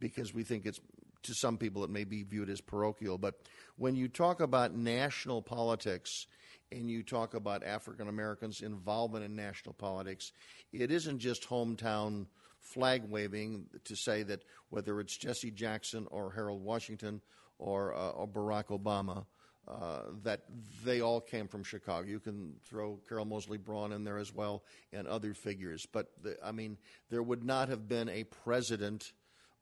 Speaker 1: because we think it's, to some people, it may be viewed as parochial. But when you talk about national politics, and you talk about African Americans' involvement in national politics, it isn't just hometown flag waving to say that whether it's Jesse Jackson or Harold Washington or, uh, or Barack Obama, uh, that they all came from Chicago. You can throw Carol Moseley Braun in there as well and other figures. But the, I mean, there would not have been a president.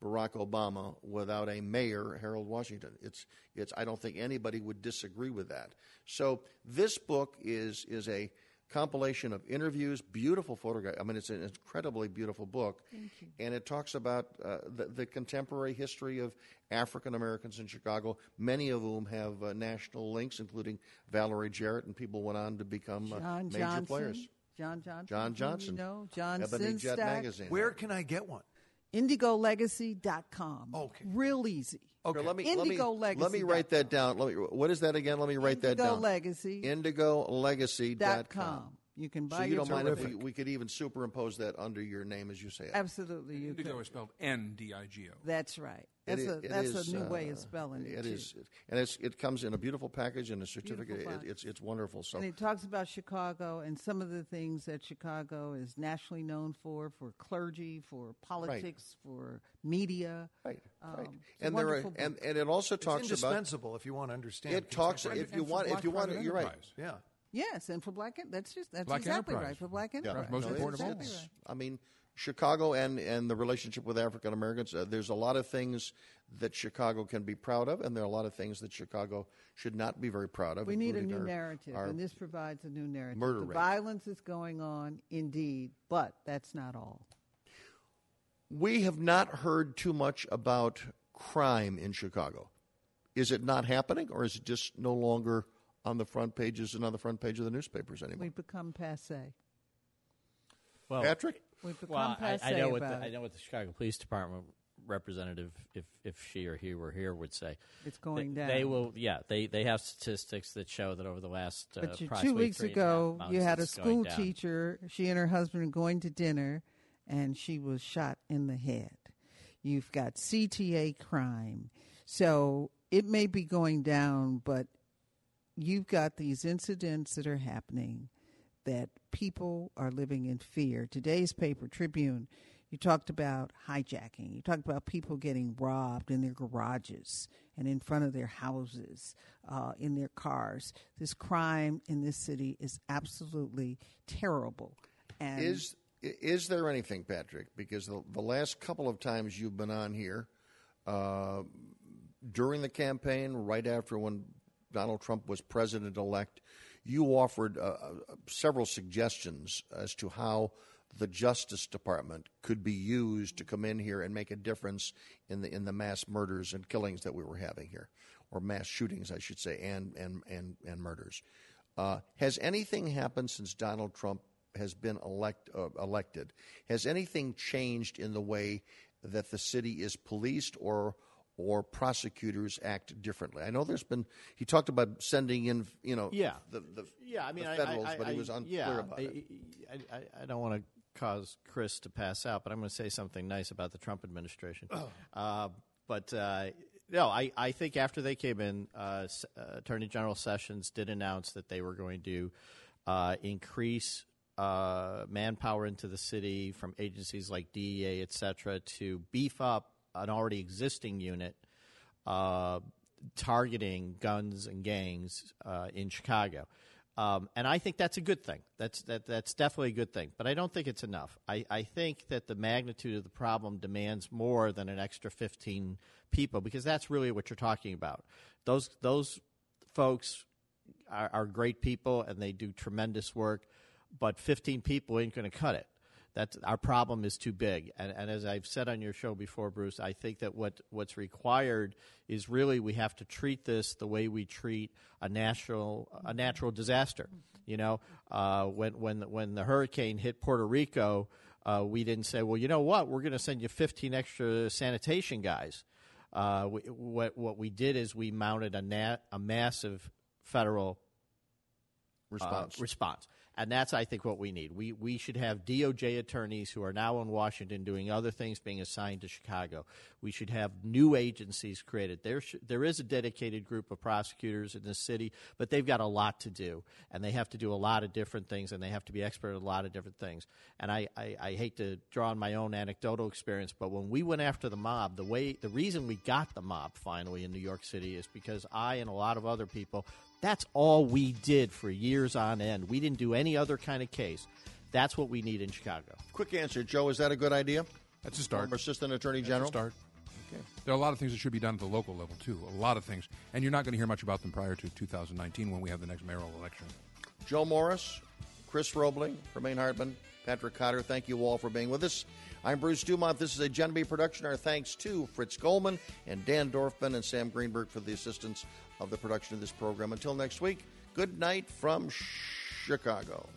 Speaker 1: Barack Obama without a mayor, Harold Washington. It's, it's, I don't think anybody would disagree with that. So this book is, is a compilation of interviews, beautiful photograph. I mean, it's an incredibly beautiful book. And it talks about uh, the, the contemporary history of African Americans in Chicago, many of whom have uh, national links, including Valerie Jarrett, and people went on to become uh,
Speaker 6: John
Speaker 1: major
Speaker 6: Johnson.
Speaker 1: players.
Speaker 6: John Johnson.
Speaker 1: John Johnson.
Speaker 6: You know, John
Speaker 1: Ebony Jet magazine.
Speaker 5: Where can I get one?
Speaker 6: IndigoLegacy.com.
Speaker 5: Okay.
Speaker 6: Real easy.
Speaker 1: Here, let me, let me,
Speaker 6: IndigoLegacy
Speaker 1: let me write that down. Let me, what is that again? Let me write that down.
Speaker 6: IndigoLegacy.com.
Speaker 1: IndigoLegacy.com.
Speaker 6: You can buy
Speaker 1: So you don't mind if we, we could even superimpose that under your name as you say it.
Speaker 6: Absolutely, you
Speaker 3: can.
Speaker 6: N'DIGO could.
Speaker 3: is spelled N D I G O.
Speaker 6: That's right.
Speaker 1: It
Speaker 6: That's
Speaker 1: i-
Speaker 6: a
Speaker 1: it
Speaker 6: that's
Speaker 1: is,
Speaker 6: a new
Speaker 1: uh,
Speaker 6: way of spelling it.
Speaker 1: It
Speaker 6: too.
Speaker 1: is, and it's, it comes in a beautiful package and a certificate. It, it's it's wonderful. So
Speaker 6: And it talks about Chicago and some of the things that Chicago is nationally known for, for clergy, for politics, for media.
Speaker 1: right, right,
Speaker 6: Um, it's a
Speaker 1: and there are,
Speaker 6: wonderful
Speaker 1: and and it also
Speaker 5: It's
Speaker 1: talks about
Speaker 5: indispensable if you want to understand.
Speaker 1: it talks
Speaker 5: contemporary-
Speaker 1: if you want if you want you're right.
Speaker 5: Yeah.
Speaker 6: Yes, and for black, that's just that's
Speaker 3: Black
Speaker 6: exactly
Speaker 3: enterprise.
Speaker 6: right for black
Speaker 1: Yeah,
Speaker 6: enterprise.
Speaker 3: most
Speaker 1: no,
Speaker 3: important of all.
Speaker 6: exactly right.
Speaker 1: I mean, Chicago and and the relationship with African Americans. Uh, there's a lot of things that Chicago can be proud of, and there are a lot of things that Chicago should not be very proud of.
Speaker 6: We need a new
Speaker 1: our-
Speaker 6: narrative,
Speaker 1: our-
Speaker 6: and this provides a new narrative.
Speaker 1: murder
Speaker 6: the
Speaker 1: rate.
Speaker 6: violence is going on, indeed, but that's not all.
Speaker 1: we have not heard too much about crime in Chicago. Is it not happening, or is it just no longer on the front pages and on the front page of the newspapers anymore?
Speaker 6: We've become passe.
Speaker 4: Well,
Speaker 1: Patrick,
Speaker 6: We've become
Speaker 4: well, I,
Speaker 6: passe
Speaker 4: I know what
Speaker 6: about
Speaker 4: the, I know what the Chicago Police Department representative, if if she or he were here, would say.
Speaker 6: It's going
Speaker 4: They-
Speaker 6: down.
Speaker 4: They will, yeah. They they have statistics that show that over the last uh,
Speaker 6: But two
Speaker 4: approximately
Speaker 6: weeks
Speaker 4: three and a half
Speaker 6: ago,
Speaker 4: months,
Speaker 6: you had a school teacher. She and her husband were going to dinner, and she was shot in the head. You've got CTA crime, so it may be going down, but you've got these incidents that are happening that people are living in fear. Today's paper, Tribune, you talked about hijacking. You talked about people getting robbed in their garages and in front of their houses, uh, in their cars. This crime in this city is absolutely terrible. And
Speaker 1: is is there anything, Patrick? Because the, the last couple of times you've been on here, uh, during the campaign, right after when Donald Trump was president elect, you offered uh, uh, several suggestions as to how the Justice Department could be used to come in here and make a difference in the in the mass murders and killings that we were having here, or mass shootings, I should say, and and and and murders. Uh, has anything happened since Donald Trump has been elect, uh, elected? Has anything changed in the way that the city is policed or or prosecutors act differently? I know there's been. He talked about sending in, you know,
Speaker 4: Yeah.
Speaker 1: the, the
Speaker 4: Yeah, I mean,
Speaker 1: the
Speaker 4: I-
Speaker 1: federals,
Speaker 4: I, I,
Speaker 1: but he was unclear
Speaker 4: yeah,
Speaker 1: about
Speaker 4: I,
Speaker 1: it.
Speaker 4: I, I, I don't want to cause Chris to pass out, but I'm going to say something nice about the Trump administration.
Speaker 1: Oh.
Speaker 4: Uh, but uh, no, I, I think after they came in, uh, uh, Attorney General Sessions did announce that they were going to uh, increase uh, manpower into the city from agencies like DEA, et cetera, to beef up an already existing unit uh, targeting guns and gangs uh, in Chicago. Um, and I think that's a good thing. That's that, that's definitely a good thing. But I don't think it's enough. I, I think that the magnitude of the problem demands more than an extra 15 people because that's really what you're talking about. Those those folks are, are great people and they do tremendous work, but 15 people ain't going to cut it. That's our problem is too big. And, and as I've said on your show before, Bruce, I think that what, what's required is really we have to treat this the way we treat a natural a natural disaster. You know, uh, when when when the hurricane hit Puerto Rico, uh, we didn't say, well, you know what, we're going to send you 15 extra sanitation guys. Uh, we, what what we did is we mounted a nat, a massive federal
Speaker 1: Response.
Speaker 4: uh, response. And that's, I think, what we need. We, we should have DOJ attorneys who are now in Washington doing other things being assigned to Chicago. We should have new agencies created. There, sh- there is a dedicated group of prosecutors in the city, but they've got a lot to do. And they have to do a lot of different things, and they have to be expert at a lot of different things. And I, I, I hate to draw on my own anecdotal experience, but when we went after the mob, the, way, the reason we got the mob finally in New York City is because I and a lot of other people that's all we did for years on end. We didn't do any other kind of case. That's what we need in Chicago.
Speaker 1: Quick answer, Joe. Is that a good idea?
Speaker 3: That's a start.
Speaker 1: Former Assistant Attorney
Speaker 3: That's
Speaker 1: General.
Speaker 3: a start.
Speaker 1: Okay.
Speaker 3: There are a lot of things that should be done at the local level too. A lot of things, and you're not going to hear much about them prior to 2019 when we have the next mayoral election.
Speaker 1: Joe Morris, Chris Robling, Hermene Hartman, Patrick Cotter, thank you all for being with us. I'm Bruce Dumont. This is a Gen B production. Our thanks to Fritz Goldman and Dan Dorfman and Sam Greenberg for the assistance of the production of this program. Until next week, good night from Chicago.